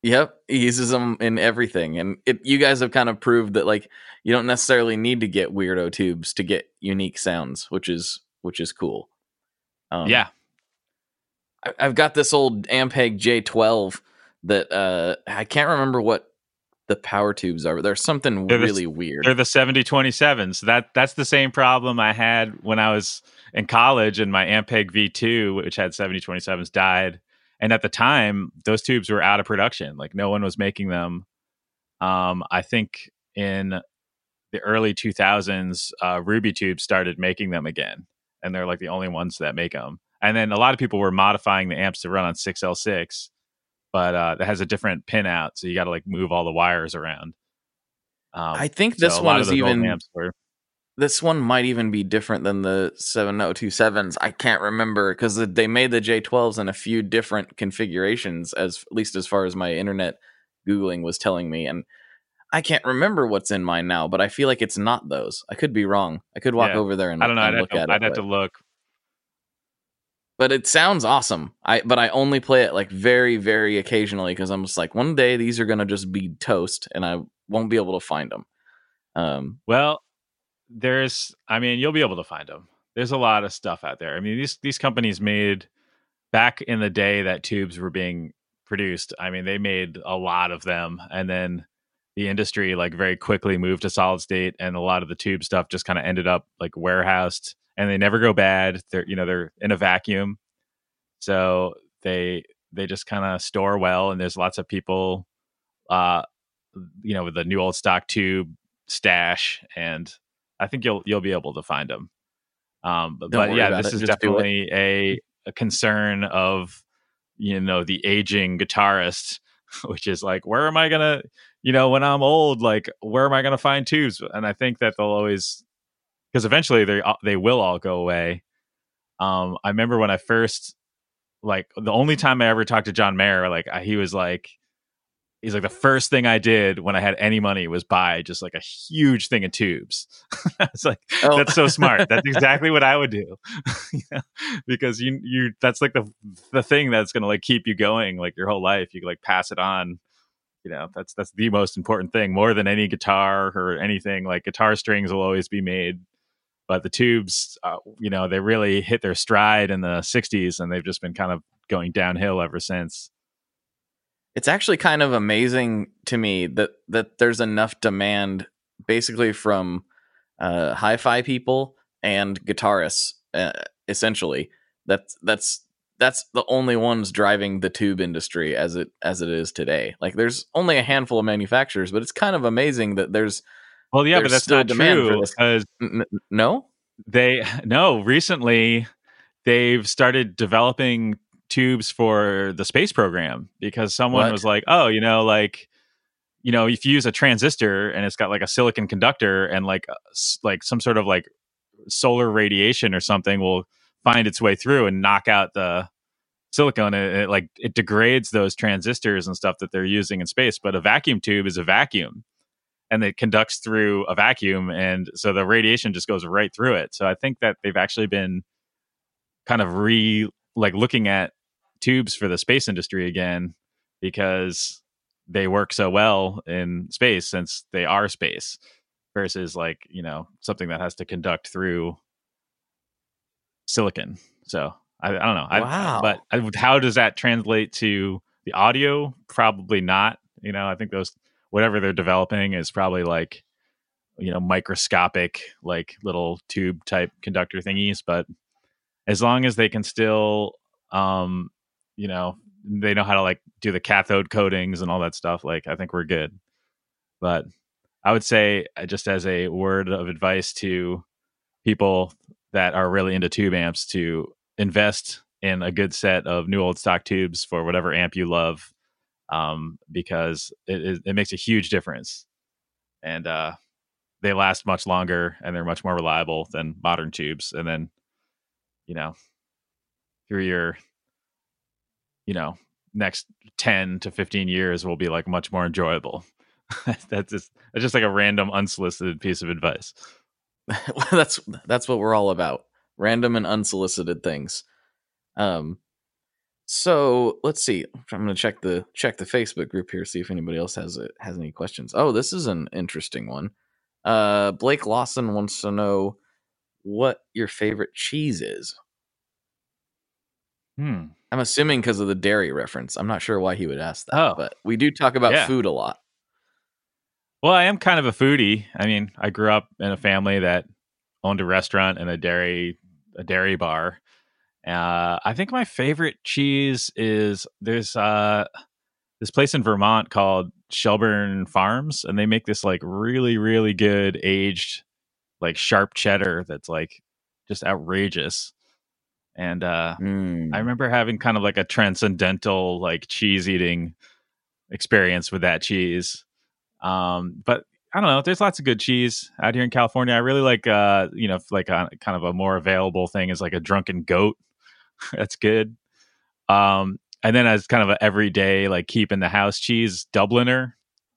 Yep, he uses them in everything, and it, you guys have kind of proved that like you don't necessarily need to get weirdo tubes to get unique sounds, which is which is cool.
Um, yeah,
I, I've got this old Ampeg J12 that uh, I can't remember what the power tubes are. There's something
they're something
really
the,
weird.
They're the 7027s. That that's the same problem I had when I was in college and my Ampeg V2, which had 7027s, died. And at the time, those tubes were out of production. Like no one was making them. Um, I think in the early 2000s, uh, Ruby Tubes started making them again, and they're like the only ones that make them. And then a lot of people were modifying the amps to run on 6L6 but uh, it has a different pin out, so you got to like move all the wires around.
Um, I think this
so
one is even. This one might even be different than the 7027s. I can't remember because they made the J12s in a few different configurations, as at least as far as my internet googling was telling me, and I can't remember what's in mine now. But I feel like it's not those. I could be wrong. I could walk
yeah.
over there and
I don't know.
I'd
look
have,
at
to,
it. I'd have to look
but it sounds awesome. I but I only play it like very very occasionally because I'm just like one day these are gonna just be toast and I won't be able to find them. Um,
well, there's I mean you'll be able to find them. There's a lot of stuff out there. I mean these these companies made back in the day that tubes were being produced. I mean they made a lot of them and then the industry like very quickly moved to solid state and a lot of the tube stuff just kind of ended up like warehoused and they never go bad. They're you know they're in a vacuum, so they they just kind of store well. And there's lots of people, uh, you know, with the new old stock tube stash, and I think you'll you'll be able to find them. Um, but, but yeah, this it. is just definitely a, a concern of you know the aging guitarist, [laughs] which is like, where am I gonna, you know, when I'm old, like where am I gonna find tubes? And I think that they'll always because eventually they they will all go away. Um, I remember when I first like the only time I ever talked to John Mayer, like he was like, he's like the first thing I did when I had any money was buy just like a huge thing of tubes. [laughs] it's like oh. that's so smart. That's [laughs] exactly what I would do. [laughs] Because you you that's like the the thing that's gonna like keep you going like your whole life. You like pass it on. You know, that's that's the most important thing, more than any guitar or anything. Like guitar strings will always be made but the tubes, uh, you know, they really hit their stride in the 60s and they've just been kind of going downhill ever since.
It's actually kind of amazing to me that that there's enough demand basically from uh, hi-fi people and guitarists uh, essentially. That's that's that's the only ones driving the tube industry as it as it is today. Like there's only a handful of manufacturers but it's kind of amazing that there's
well, yeah, but that's not true because
N- no,
they [sighs] no. Recently, they've started developing tubes for the space program because someone what? was like, "Oh, you know, like." You know, if you use a transistor and it's got like a silicon conductor and like uh, like some sort of like solar radiation or something will find its way through and knock out the silicon and it, like it degrades those transistors and stuff that they're using in space but a vacuum tube is a vacuum and it conducts through a vacuum and so the radiation just goes right through it so i think that they've actually been kind of re like looking at tubes for the space industry again because they work so well in space since they are space versus like you know something that has to conduct through silicon. So i, I don't know.
Wow.
I, but how does that translate to the audio? Probably not. You know i think those whatever they're developing is probably like you know microscopic like little tube type conductor thingies but as long as they can still um you know they know how to like do the cathode coatings and all that stuff. Like I think we're good. But I would say uh, just as a word of advice to people that are really into tube amps to invest in a good set of new old stock tubes for whatever amp you love um, because it, it, makes a huge difference and uh, they last much longer and they're much more reliable than modern tubes and then you know through your you know next 10 to 15 years will be like much more enjoyable. [laughs] That's just that's just like a random unsolicited piece of advice. [laughs]
That's that's what we're all about random and unsolicited things. Um so let's see i'm gonna check the check the facebook group here see if anybody else has it has any questions. Oh this is an interesting one. Uh blake lawson wants to know what your favorite cheese is.
Hmm
i'm assuming because of the dairy reference i'm not sure why he would ask that
Oh.
but we do talk about
Yeah.
food a lot
Well, I am kind of a foodie. I mean, I grew up in a family that owned a restaurant and a dairy a dairy bar. Uh, I think my favorite cheese is there's uh, this place in Vermont called Shelburne Farms, and they make this like really really good aged like sharp cheddar that's like just outrageous. And uh,
Mm.
I remember having kind of like a transcendental like cheese eating experience with that cheese. Um, but I don't know. There's lots of good cheese out here in California. I really like, uh, you know, like a, kind of a more available thing is like a drunken goat. [laughs] That's good. Um, and then as kind of an everyday like keep in the house cheese, Dubliner.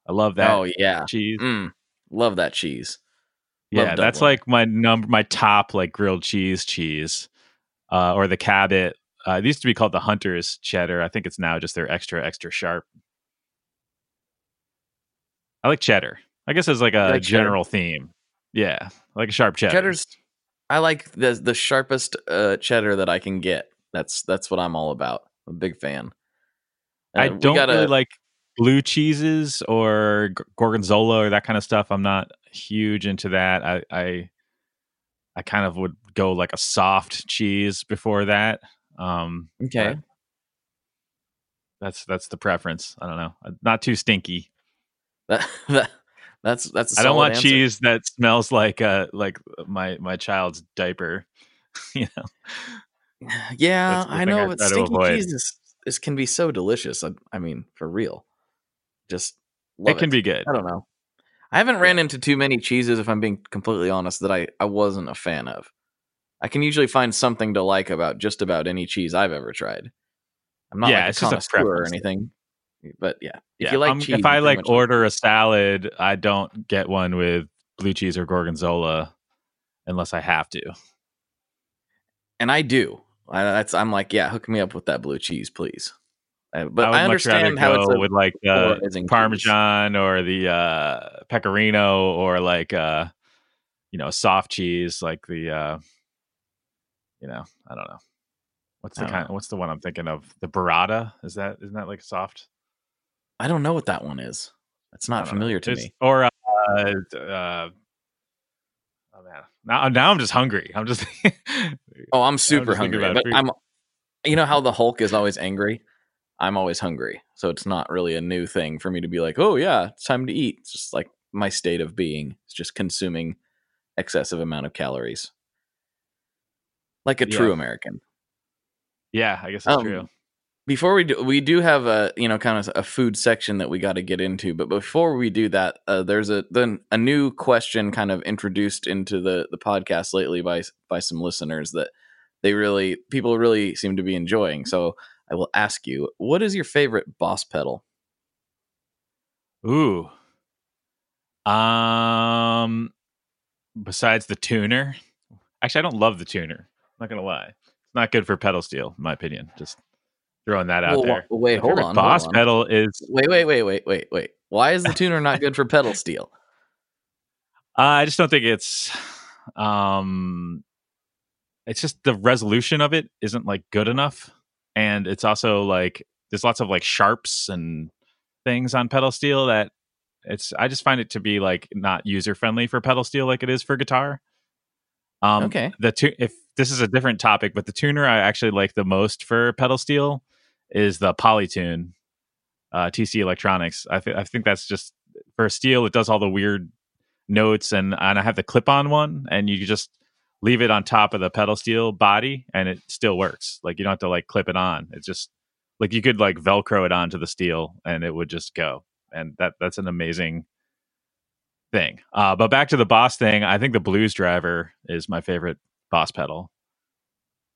I love that
oh yeah
cheese.
Mm. love that cheese love
Yeah, that's like my number, my top like grilled cheese cheese, uh, or the Cabot. Uh, it used to be called the Hunter's cheddar. I think it's now just their extra extra sharp. I like cheddar. I guess as like a
like cheddar?
general theme. Yeah, like a sharp cheddar.
cheddar's i like the the sharpest uh cheddar that i can get that's that's what i'm all about i'm a big fan
I
Uh, we
don't
gotta-
really like blue cheeses or gorgonzola or that kind of stuff. I'm not huge into that. I I, I kind of would go like a soft cheese before that. Um,
okay
that's that's the preference. I don't know. Uh, Not too stinky.
that, [laughs] that, that's that's I
I don't want cheese that smells like uh like my my child's diaper. [laughs] you know.
yeah i know
I
but stinky cheese is, is can be so delicious I, I mean for real just
it can be good.
i don't know i haven't ran into too many cheeses if i'm being completely honest that i i wasn't a fan of i can usually find something to like about just about any cheese i've ever tried i'm not
Yeah,
like a
it's just a
connoisseur or anything but yeah if
Yeah,
you like
um,
cheese
if I like order a salad, I don't get one with blue cheese or gorgonzola unless I have to.
and I do. I, that's I'm like, yeah, hook me up with that blue cheese, please. Uh, but
I would
I, understand how
go
it's a
with like uh,
cheese.
Parmesan or the uh, pecorino or like uh, you know soft cheese like the uh, you know I don't know what's the kind what's the one I'm thinking of the burrata is that isn't that like soft
I don't know what that one is. That's not
don't know.
familiar to
It's-
me.
or uh, uh, oh man now now I'm just hungry I'm just [laughs]
Oh, I'm super
thinking
hungry, but
food.
I'm. You know how the Hulk is always angry. I'm always hungry, so it's not really a new thing for me to be like, oh yeah, it's time to eat. It's just like my state of being. It's just consuming excessive amount of calories, like a
Yeah.
true American.
yeah I guess that's
Um,
true
before we do we do have a you know kind of a food section that we got to get into but before we do that uh, there's a then a new question kind of introduced into the the podcast lately by by some listeners that they really people really seem to be enjoying so i will ask you what is your favorite boss pedal
Ooh. Um besides the tuner. Actually, I don't love the tuner. I'm not gonna lie. It's not good for pedal steel, in my opinion. Just throwing that out
Well,
there.
wait
My
hold on
Boss
hold on.
pedal is
wait wait wait wait wait wait why is the tuner not good for pedal steel [laughs]
uh, I just don't think it's um it's just the resolution of it isn't like good enough. And it's also like there's lots of like sharps and things on pedal steel that it's I just find it to be like not user friendly for pedal steel like it is for guitar. Um,
okay
the tu- if this is a different topic, but the tuner I actually like the most for pedal steel is the Polytune uh, TC Electronics. I, th- I think that's just for steel. It does all the weird notes, and and I have the clip-on one, and you just leave it on top of the pedal steel body, and it still works. Like you don't have to like clip it on. It's just like you could like Velcro it onto the steel, and it would just go. And that that's an amazing thing. Uh, but back to the Boss thing, I think the Blues Driver is my favorite Boss pedal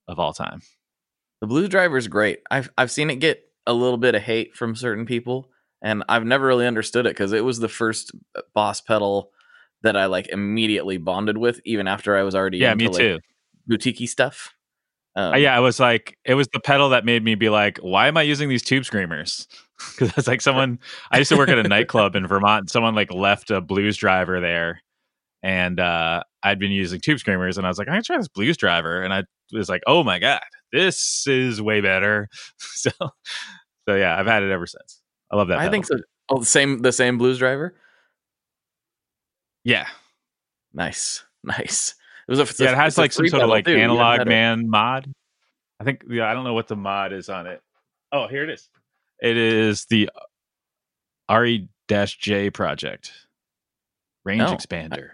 of all time.
The Blues Driver is great. I've I've seen it get a little bit of hate from certain people, and I've never really understood it because it was the first uh, Boss pedal that I like immediately bonded with, even after I was already
Yeah,
into,
me
like,
too.
boutiquey stuff. Um,
Uh, yeah, I was like, it was the pedal that made me be like, why am I using these tube screamers? [laughs] Because it's like [laughs] someone, I used to work at a nightclub in Vermont. And someone like left a blues driver there, and uh, I'd been using tube screamers, and I was like, I'm gonna try this blues driver, and I was like, oh my god, this is way better. [laughs] so, so yeah, I've had it ever since. I love that.
I
pedal.
think so. Oh, the same the same Blues Driver.
Yeah,
Nice, [laughs] nice. It was a, it's a-
yeah. It has like some sort of like
too.
Analog man mod. I think. Yeah, I don't know what the mod is on it. Oh, here it is. It is the RE-J project range
I-
expander.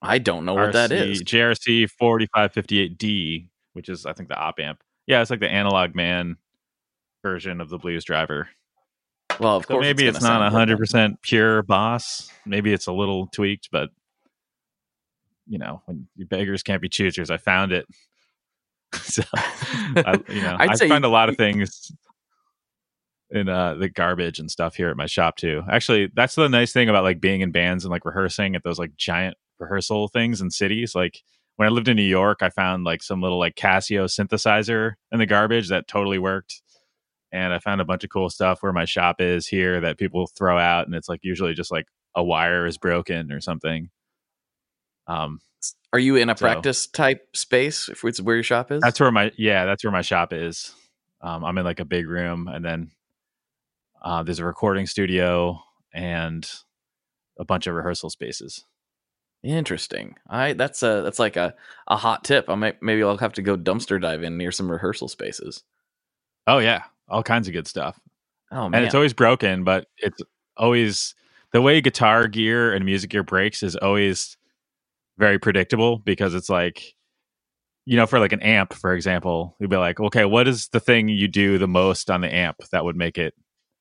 I don't know what that is.
JRC 4558D, which is I think the op amp. Yeah, it's like the analog man version of the blues driver.
Well, of
So
course,
maybe
it's,
it's, not hundred percent pure boss. Maybe it's a little tweaked, but you know, when beggars can't be choosers, I found it. [laughs] so I, you know, [laughs]
I'd
I find
you-
a lot of things in uh the garbage and stuff here at my shop too. Actually, that's the nice thing about like being in bands and like rehearsing at those like giant rehearsal things in cities. Like when I lived in New York, I found like some little like Casio synthesizer in the garbage that totally worked. And I found a bunch of cool stuff where my shop is here that people throw out, and it's like usually just like a wire is broken or something. Um,
Are you in a
So-
practice type space? If it's where your shop is,
that's where my yeah, that's where my shop is. Um, I'm in like a big room, and then uh, there's a recording studio and a bunch of rehearsal spaces.
interesting. I that's a that's like a, a hot tip. I might maybe I'll have to go dumpster dive in near some rehearsal spaces.
Oh yeah, all kinds of good stuff.
Oh man,
and it's always broken, but it's always the way guitar gear and music gear breaks is always very predictable because it's like you know for like an amp for example you'd be like okay what is the thing you do the most on the amp that would make it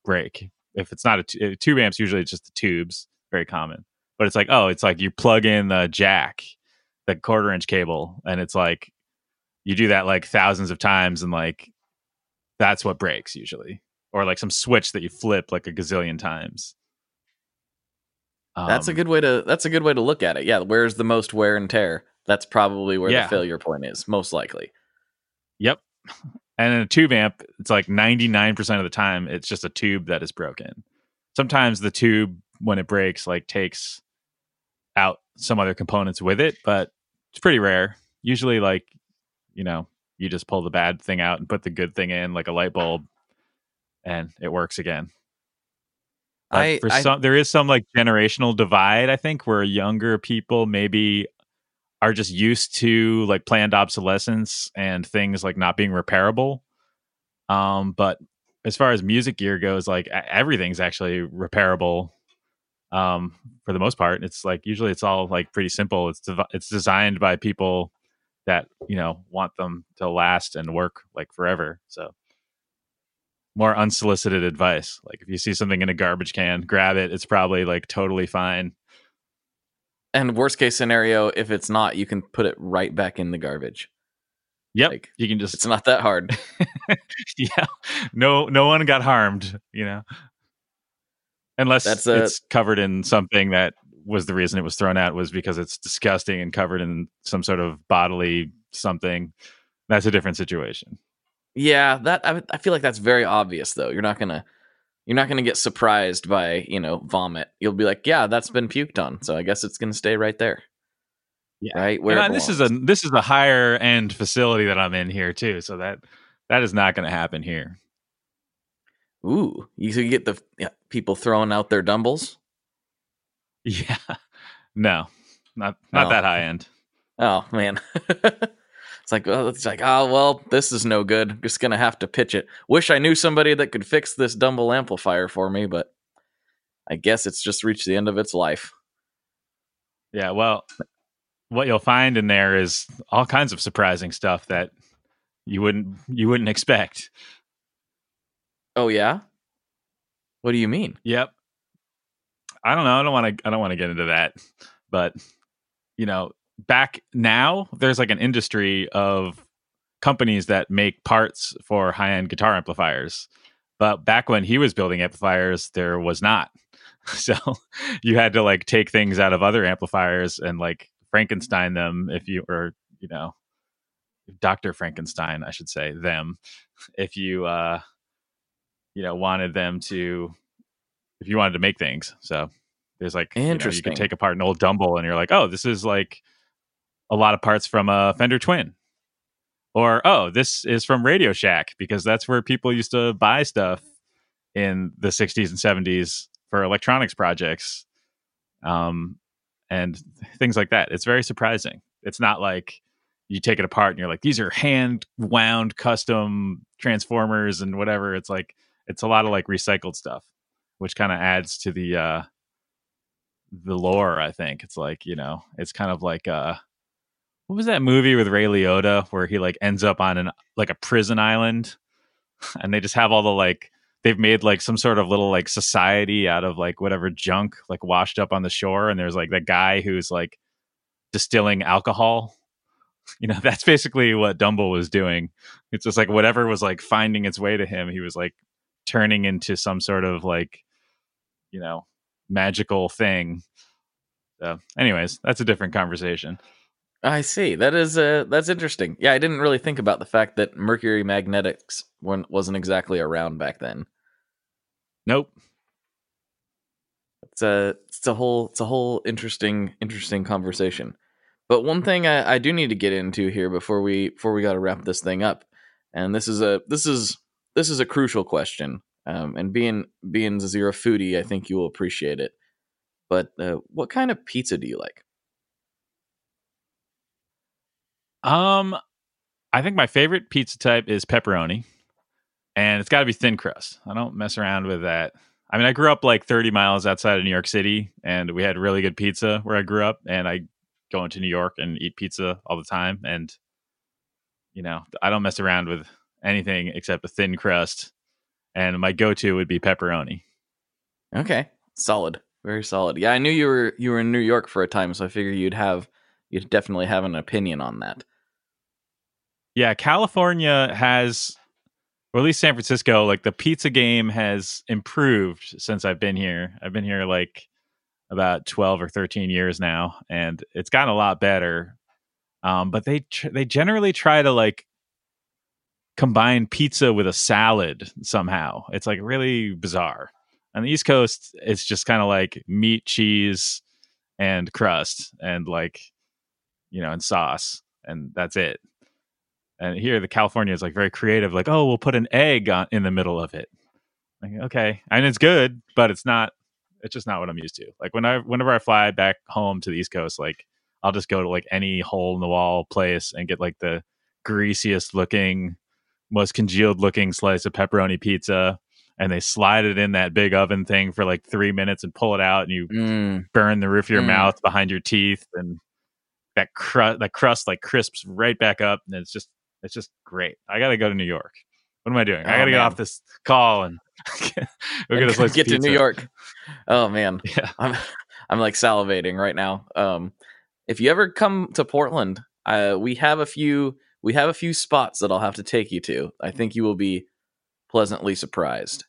break? If it's not a t- uh, tube amps usually it's just the tubes very common. But it's like oh it's like you plug in the jack the quarter inch cable and it's like you do that like thousands of times and like that's what breaks usually or like some switch that you flip like a gazillion times.
that's a
Um,
good way to that's a good way to look at it. Yeah, where's the most wear and tear? That's probably where
Yeah.
the failure point is, most likely.
Yep. And in a tube amp, it's like 99% of the time, it's just a tube that is broken. Sometimes the tube, when it breaks, like takes out some other components with it, but it's pretty rare. Usually, like, you know, you just pull the bad thing out and put the good thing in, like a light bulb, and it works again. But
I-
for
I-
some, there is some like generational divide, I think, where younger people maybe are just used to like planned obsolescence and things like not being repairable. Um, but as far as music gear goes, like everything's actually repairable. Um, for the most part, it's like usually it's all like pretty simple. It's dev- it's designed by people that you know want them to last and work like forever. So more unsolicited advice. Like if you see something in a garbage can, grab it. It's probably like totally fine.
And worst case scenario, if it's not, you can put it right back in the garbage.
Yep.
Like,
you can just
It's not that hard. [laughs]
yeah. No no one got harmed, you know. Unless
That's a-
it's covered in something that was the reason it was thrown out was because it's disgusting and covered in some sort of bodily something. That's a different situation.
Yeah, that I, I feel like that's very obvious though. You're not gonna you're not gonna get surprised by you know vomit. You'll be like, yeah, that's been puked on, so I guess it's gonna stay right there,
Yeah.
right where
And I- this is a this is a higher end facility that I'm in here too, so that that is not going to happen here.
ooh. You so you get the yeah, people throwing out their Dumbles.
Yeah. No. Not not
Oh.
that high end.
Oh man. [laughs] It's like, oh, it's like, oh well, this is no good. Just gonna have to pitch it. Wish I knew somebody that could fix this Dumble amplifier for me, but I guess it's just reached the end of its life.
Yeah, well, what you'll find in there is all kinds of surprising stuff that you wouldn't you wouldn't expect.
Oh yeah? What do you mean?
Yep. I don't know. I don't want to I don't want to get into that. But you know, back now there's like an industry of companies that make parts for high-end guitar amplifiers. But back when he was building amplifiers, there was not. [laughs] So you had to like take things out of other amplifiers and like Frankenstein them if you or you know Dr. Frankenstein, I should say, them [laughs] if you uh you know wanted them to if you wanted to make things. So there's like you, know, you can take apart an old Dumble and you're like, oh, this is like a lot of parts from a Fender Twin. Or oh, this is from Radio Shack because that's where people used to buy stuff in the 60s and 70s for electronics projects. Um and things like that. It's very surprising. It's not like you take it apart and you're like, these are hand wound custom transformers and whatever. It's like it's a lot of like recycled stuff, which kind of adds to the uh the lore, I think. It's like, you know, it's kind of like uh what was that movie with Ray Liotta where he like ends up on an like a prison island? [sighs] And they just have all the like they've made like some sort of little like society out of like whatever junk like washed up on the shore and there's like that guy who's like distilling alcohol. [laughs] You know that's basically what dumble was doing. It's just like whatever was like finding its way to him he was like turning into some sort of like you know magical thing so anyways that's a different conversation
I see. That is uh that's interesting. Yeah, I didn't really think about the fact that mercury magnetics weren't, wasn't exactly around back then.
nope
It's a it's a whole it's a whole interesting interesting conversation. But one thing I, I do need to get into here before we before we got to wrap this thing up, and this is a this is this is a crucial question. Um, and being being a zero foodie, I think you will appreciate it. But uh, what kind of pizza do you like?
Um, I think my favorite pizza type is pepperoni, and it's got to be thin crust. I don't mess around with that. I mean, I grew up like 30 miles outside of New York City, and we had really good pizza where I grew up. And I go into New York and eat pizza all the time, and you know, I don't mess around with anything except a thin crust. And my go-to would be pepperoni.
Okay, solid, very solid. Yeah, I knew you were you were in New York for a time, so I figured you'd have you'd definitely have an opinion on that.
Yeah, California has, or at least San Francisco, like the pizza game has improved since I've been here. I've been here like about 12 or 13 years now, and it's gotten a lot better. Um, but they tr- they generally try to like combine pizza with a salad somehow. It's like really bizarre. On the East Coast, it's just kind of like meat, cheese, and crust, and like you know, and sauce, and that's it. And here, the California is like very creative. Like, oh, we'll put an egg on, in the middle of it. Like, okay, and it's good, but it's not. It's just not what I'm used to. Like when I, whenever I fly back home to the East Coast, like I'll just go to like any hole in the wall place and get like the greasiest looking, most congealed looking slice of pepperoni pizza, and they slide it in that big oven thing for like three minutes and pull it out, and you
Mm,
burn the roof of your
Mm.
mouth behind your teeth, and that crust, that crust like crisps right back up, and it's just, it's just great. I got to go to New York. What am I doing? I
Oh,
got to get off this call and [laughs] we're gonna slice
get to New. York. Oh man, [laughs]
Yeah.
I'm I'm like salivating right now. Um, if you ever come to Portland, uh, we have a few we have a few spots that I'll have to take you to. I think you will be pleasantly surprised.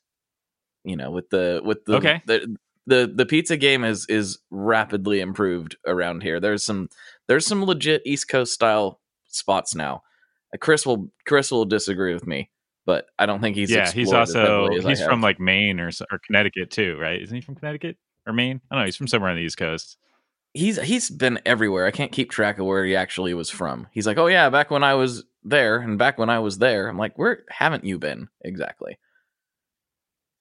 You know, with the with the
Okay.
the the, the pizza game is is rapidly improved around here. There's some there's some legit East Coast style spots now. Uh, Chris will Chris will disagree with me, but I don't think he's
yeah, he's also
heavily as I
he's from like Maine or or Connecticut too, right? Isn't he from Connecticut or Maine? I don't know. He's from somewhere on the East Coast.
He's he's been everywhere. I can't keep track of where he actually was from. He's like, "Oh yeah, back when I was there and back when I was there." I'm like, "Where haven't you been exactly?"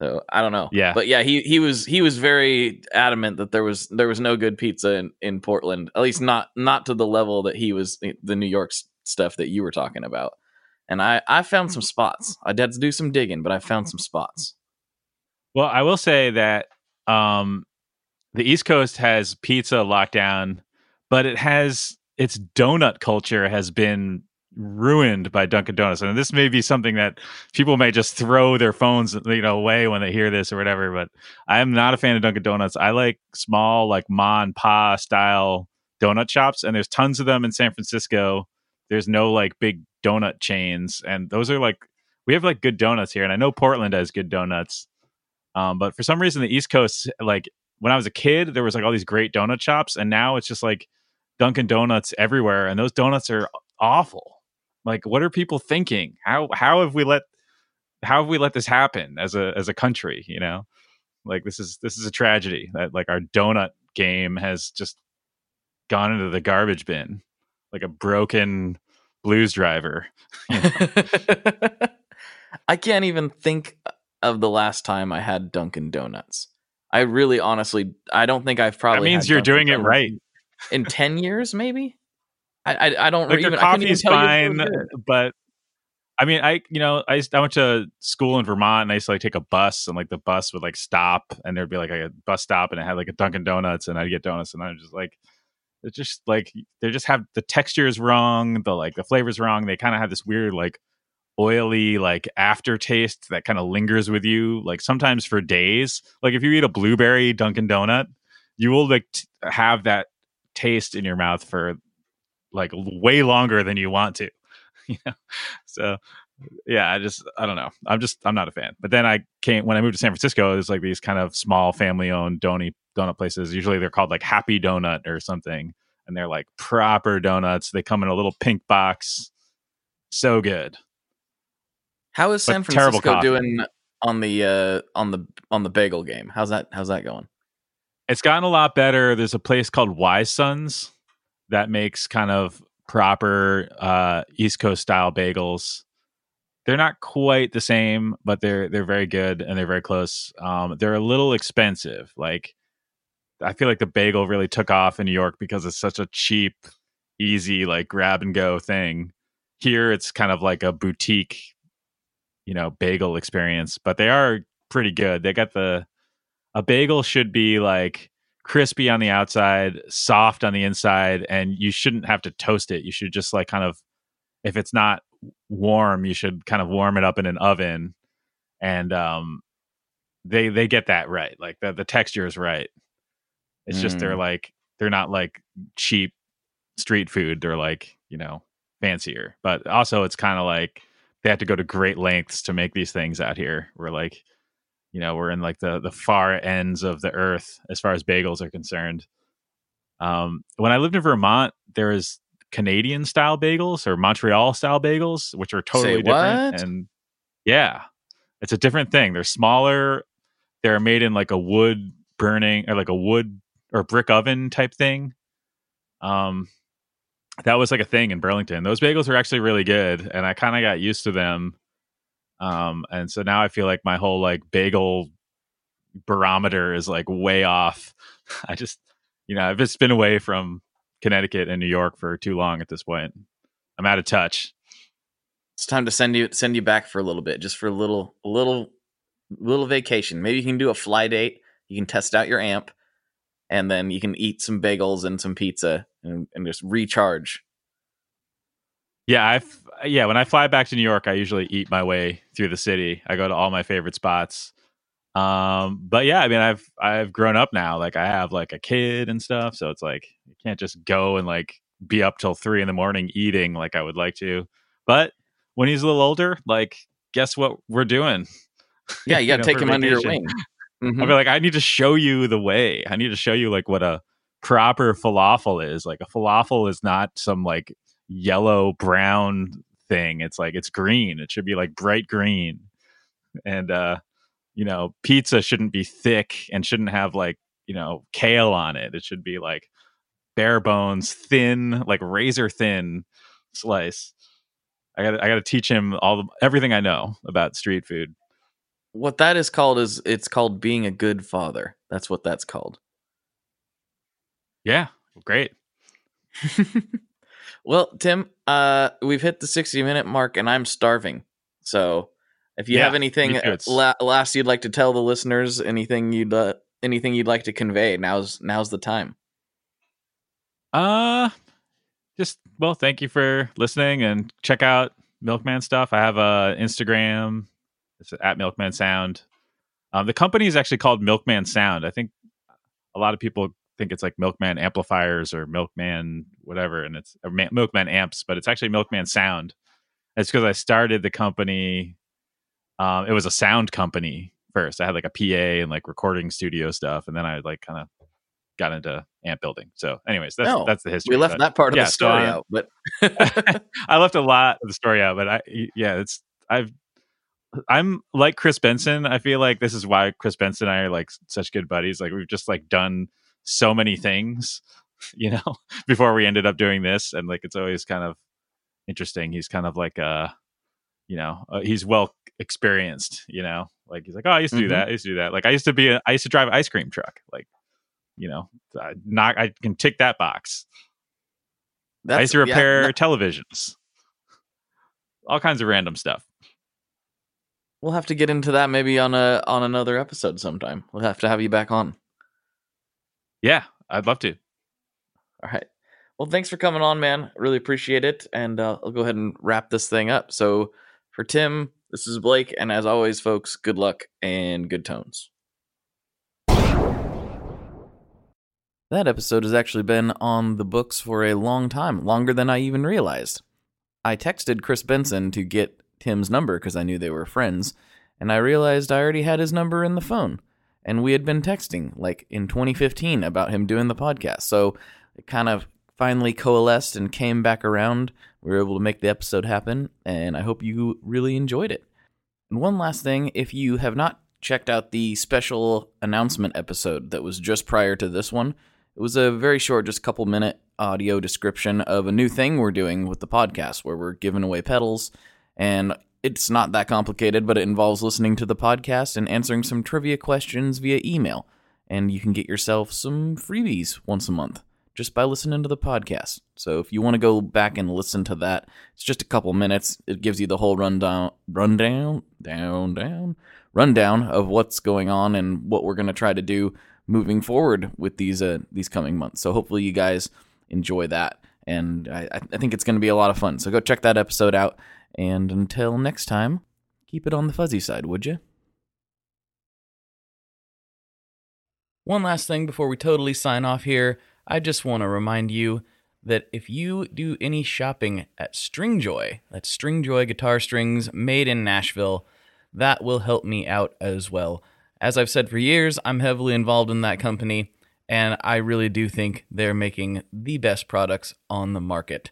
So, I don't know.
Yeah.
But yeah, he he was he was very adamant that there was there was no good pizza in in Portland. At least not not to the level that he was the New York stuff that you were talking about. And I I found some spots. I had to do some digging, but I found some spots.
Well, I will say that um, the East Coast has pizza lockdown, but it has its donut culture has been ruined by Dunkin' Donuts. And this may be something that people may just throw their phones, you know, away when they hear this or whatever. But I am not a fan of Dunkin' Donuts. I like small, like ma and pa style donut shops, and there's tons of them in San Francisco. There's no like big donut chains, and those are like we have like good donuts here, and I know Portland has good donuts. Um, but for some reason, the East Coast, like when I was a kid, there was like all these great donut shops, and now it's just like Dunkin' Donuts everywhere, and those donuts are awful. Like, what are people thinking? How how have we let how have we let this happen as a as a country? You know, like this is this is a tragedy that like our donut game has just gone into the garbage bin like a broken blues driver. [laughs] [laughs]
I can't even think of the last time I had Dunkin' Donuts. I really, honestly, I don't think I've probably.
That means you're doing it right.
in ten years, maybe. I I, I don't
Like
even.
their
I couldn't even
coffee's
tell you if it
fine, but I mean, I you know, I I went to school in Vermont, and I used to like take a bus, and like the bus would like stop, and there'd be like a bus stop, and it had like a Dunkin' Donuts, and I'd get donuts, and I was just like, it's just like they just have the texture is wrong, the like the flavor's wrong. They kind of have this weird like oily like aftertaste that kind of lingers with you, like sometimes for days. Like if you eat a blueberry Dunkin' Donut, you will like t- have that taste in your mouth for like way longer than you want to. [laughs] you know, so yeah, I just I don't know. I'm just I'm not a fan. But then I came when I moved to San Francisco. There's like these kind of small family owned donut donut places. Usually they're called like Happy Donut or something, and they're like proper donuts. They come in a little pink box. So good.
How is San Francisco doing on the uh on the on the bagel game? How's that how's that going?
It's gotten a lot better. There's a place called Wise Sons that makes kind of proper uh, East Coast style bagels. They're not quite the same, but they're they're very good and they're very close. Um, they're a little expensive. Like I feel like the bagel really took off in New York because it's such a cheap, easy like grab and go thing. Here it's kind of like a boutique, you know, bagel experience, but they are pretty good. They got the a bagel should be like crispy on the outside, soft on the inside, and you shouldn't have to toast it. You should just like kind of, if it's not warm, you should kind of warm it up in an oven, and um, they they get that right. Like the the texture is right. It's just they're like they're not like cheap street food. They're like you know fancier, but also it's kind of like they had to go to great lengths to make these things out here. We're like you know we're in like the the far ends of the earth as far as bagels are concerned. Um when i lived in vermont there is canadian style bagels or montreal style bagels which are totally different and yeah it's a different thing. They're smaller they're made in like a wood burning or like a wood or brick oven type thing. Um that was like a thing in burlington those bagels are actually really good and i kind of got used to them um and so now i feel like my whole like bagel barometer is like way off [laughs] i just you know i've just been away from connecticut and new york for too long at this point i'm out of touch
It's time to send you send you back for a little bit, just for a little a little little vacation. Maybe you can do a fly date. You can test out your amp, and then you can eat some bagels and some pizza and, and just recharge.
yeah I've yeah when i fly back to new york i usually eat my way through the city i go to all my favorite spots um but yeah i mean i've i've grown up now like i have like a kid and stuff so it's like you can't just go and like be up till three in the morning eating like i would like to but when he's a little older like guess what we're doing
Yeah, you [laughs] got to
know,
take him under your
vacation.
wing. Mhm.
I'll be like, I need to show you the way. I need to show you like what a proper falafel is. Like a falafel is not some like yellow brown thing. It's like it's green. It should be like bright green. And uh, you know, pizza shouldn't be thick and shouldn't have like, you know, kale on it. It should be like bare bones, thin, like razor thin slice. I got I got to teach him all the, everything I know about street food.
What that is called is it's called being a good father. That's what that's called.
Yeah, great. [laughs]
Well, Tim, uh, we've hit the 60 minute mark and I'm starving. So if you
Yeah,
have anything
me too. It's-
la- last you'd like to tell the listeners, anything you'd uh, anything you'd like to convey, now's now's the time.
Uh just well, thank you for listening and check out Milkman stuff. I have a Instagram. It's at Milkman Sound. Um, the company is actually called Milkman Sound. I think a lot of people think it's like Milkman amplifiers or Milkman whatever, and it's Ma- Milkman amps, but it's actually Milkman Sound. It's because I started the company. Um, it was a sound company first. I had like a PA and like recording studio stuff, and then I like kind of got into amp building. So, anyways, that's
No,
that's the history.
We left
but-
that part of
yeah,
the
so,
story
uh,
out, but [laughs] [laughs]
I left a lot of the story out, but I yeah, it's I've I'm like Chris Benson. I feel like this is why Chris Benson and I are like such good buddies. Like we've just like done so many things, [laughs] you know, [laughs] before we ended up doing this, and like it's always kind of interesting. He's kind of like uh, you know, uh, he's well experienced. You know, like he's like, oh, I used to do
Mhm.
that. I used to do that. Like I used to be, a, I used to drive an ice cream truck. Like, you know, I not I can tick that box. I used to
yeah,
repair
no-
televisions. All kinds of random stuff.
we'll have to get into that maybe on a on another episode sometime. We'll have to have you back on.
Yeah, I'd love to.
All right. Well, thanks for coming on, man. Really appreciate it. And uh, I'll go ahead and wrap this thing up. So, for Tim, this is Blake. And as always, folks, good luck and good tones. That episode has actually been on the books for a long time, longer than I even realized. I texted Chris Benson to get Tim's number because I knew they were friends, and I realized I already had his number in the phone. And we had been texting like in 2015 about him doing the podcast. So it kind of finally coalesced and came back around. We were able to make the episode happen, and I hope you really enjoyed it. And one last thing if you have not checked out the special announcement episode that was just prior to this one, it was a very short, just couple minute audio description of a new thing we're doing with the podcast where we're giving away pedals. And it's not that complicated, but it involves listening to the podcast and answering some trivia questions via email. And you can get yourself some freebies once a month just by listening to the podcast. So if you want to go back and listen to that, it's just a couple minutes. It gives you the whole rundown, rundown, down, down, rundown of what's going on and what we're going to try to do moving forward with these uh, these coming months. So hopefully you guys enjoy that, and I, I think it's going to be a lot of fun. So go check that episode out. And until next time, keep it on the fuzzy side, would you? One last thing before we totally sign off here, I just want to remind you that if you do any shopping at Stringjoy, that's Stringjoy guitar strings made in Nashville, that will help me out as well. As I've said for years, I'm heavily involved in that company, and I really do think they're making the best products on the market.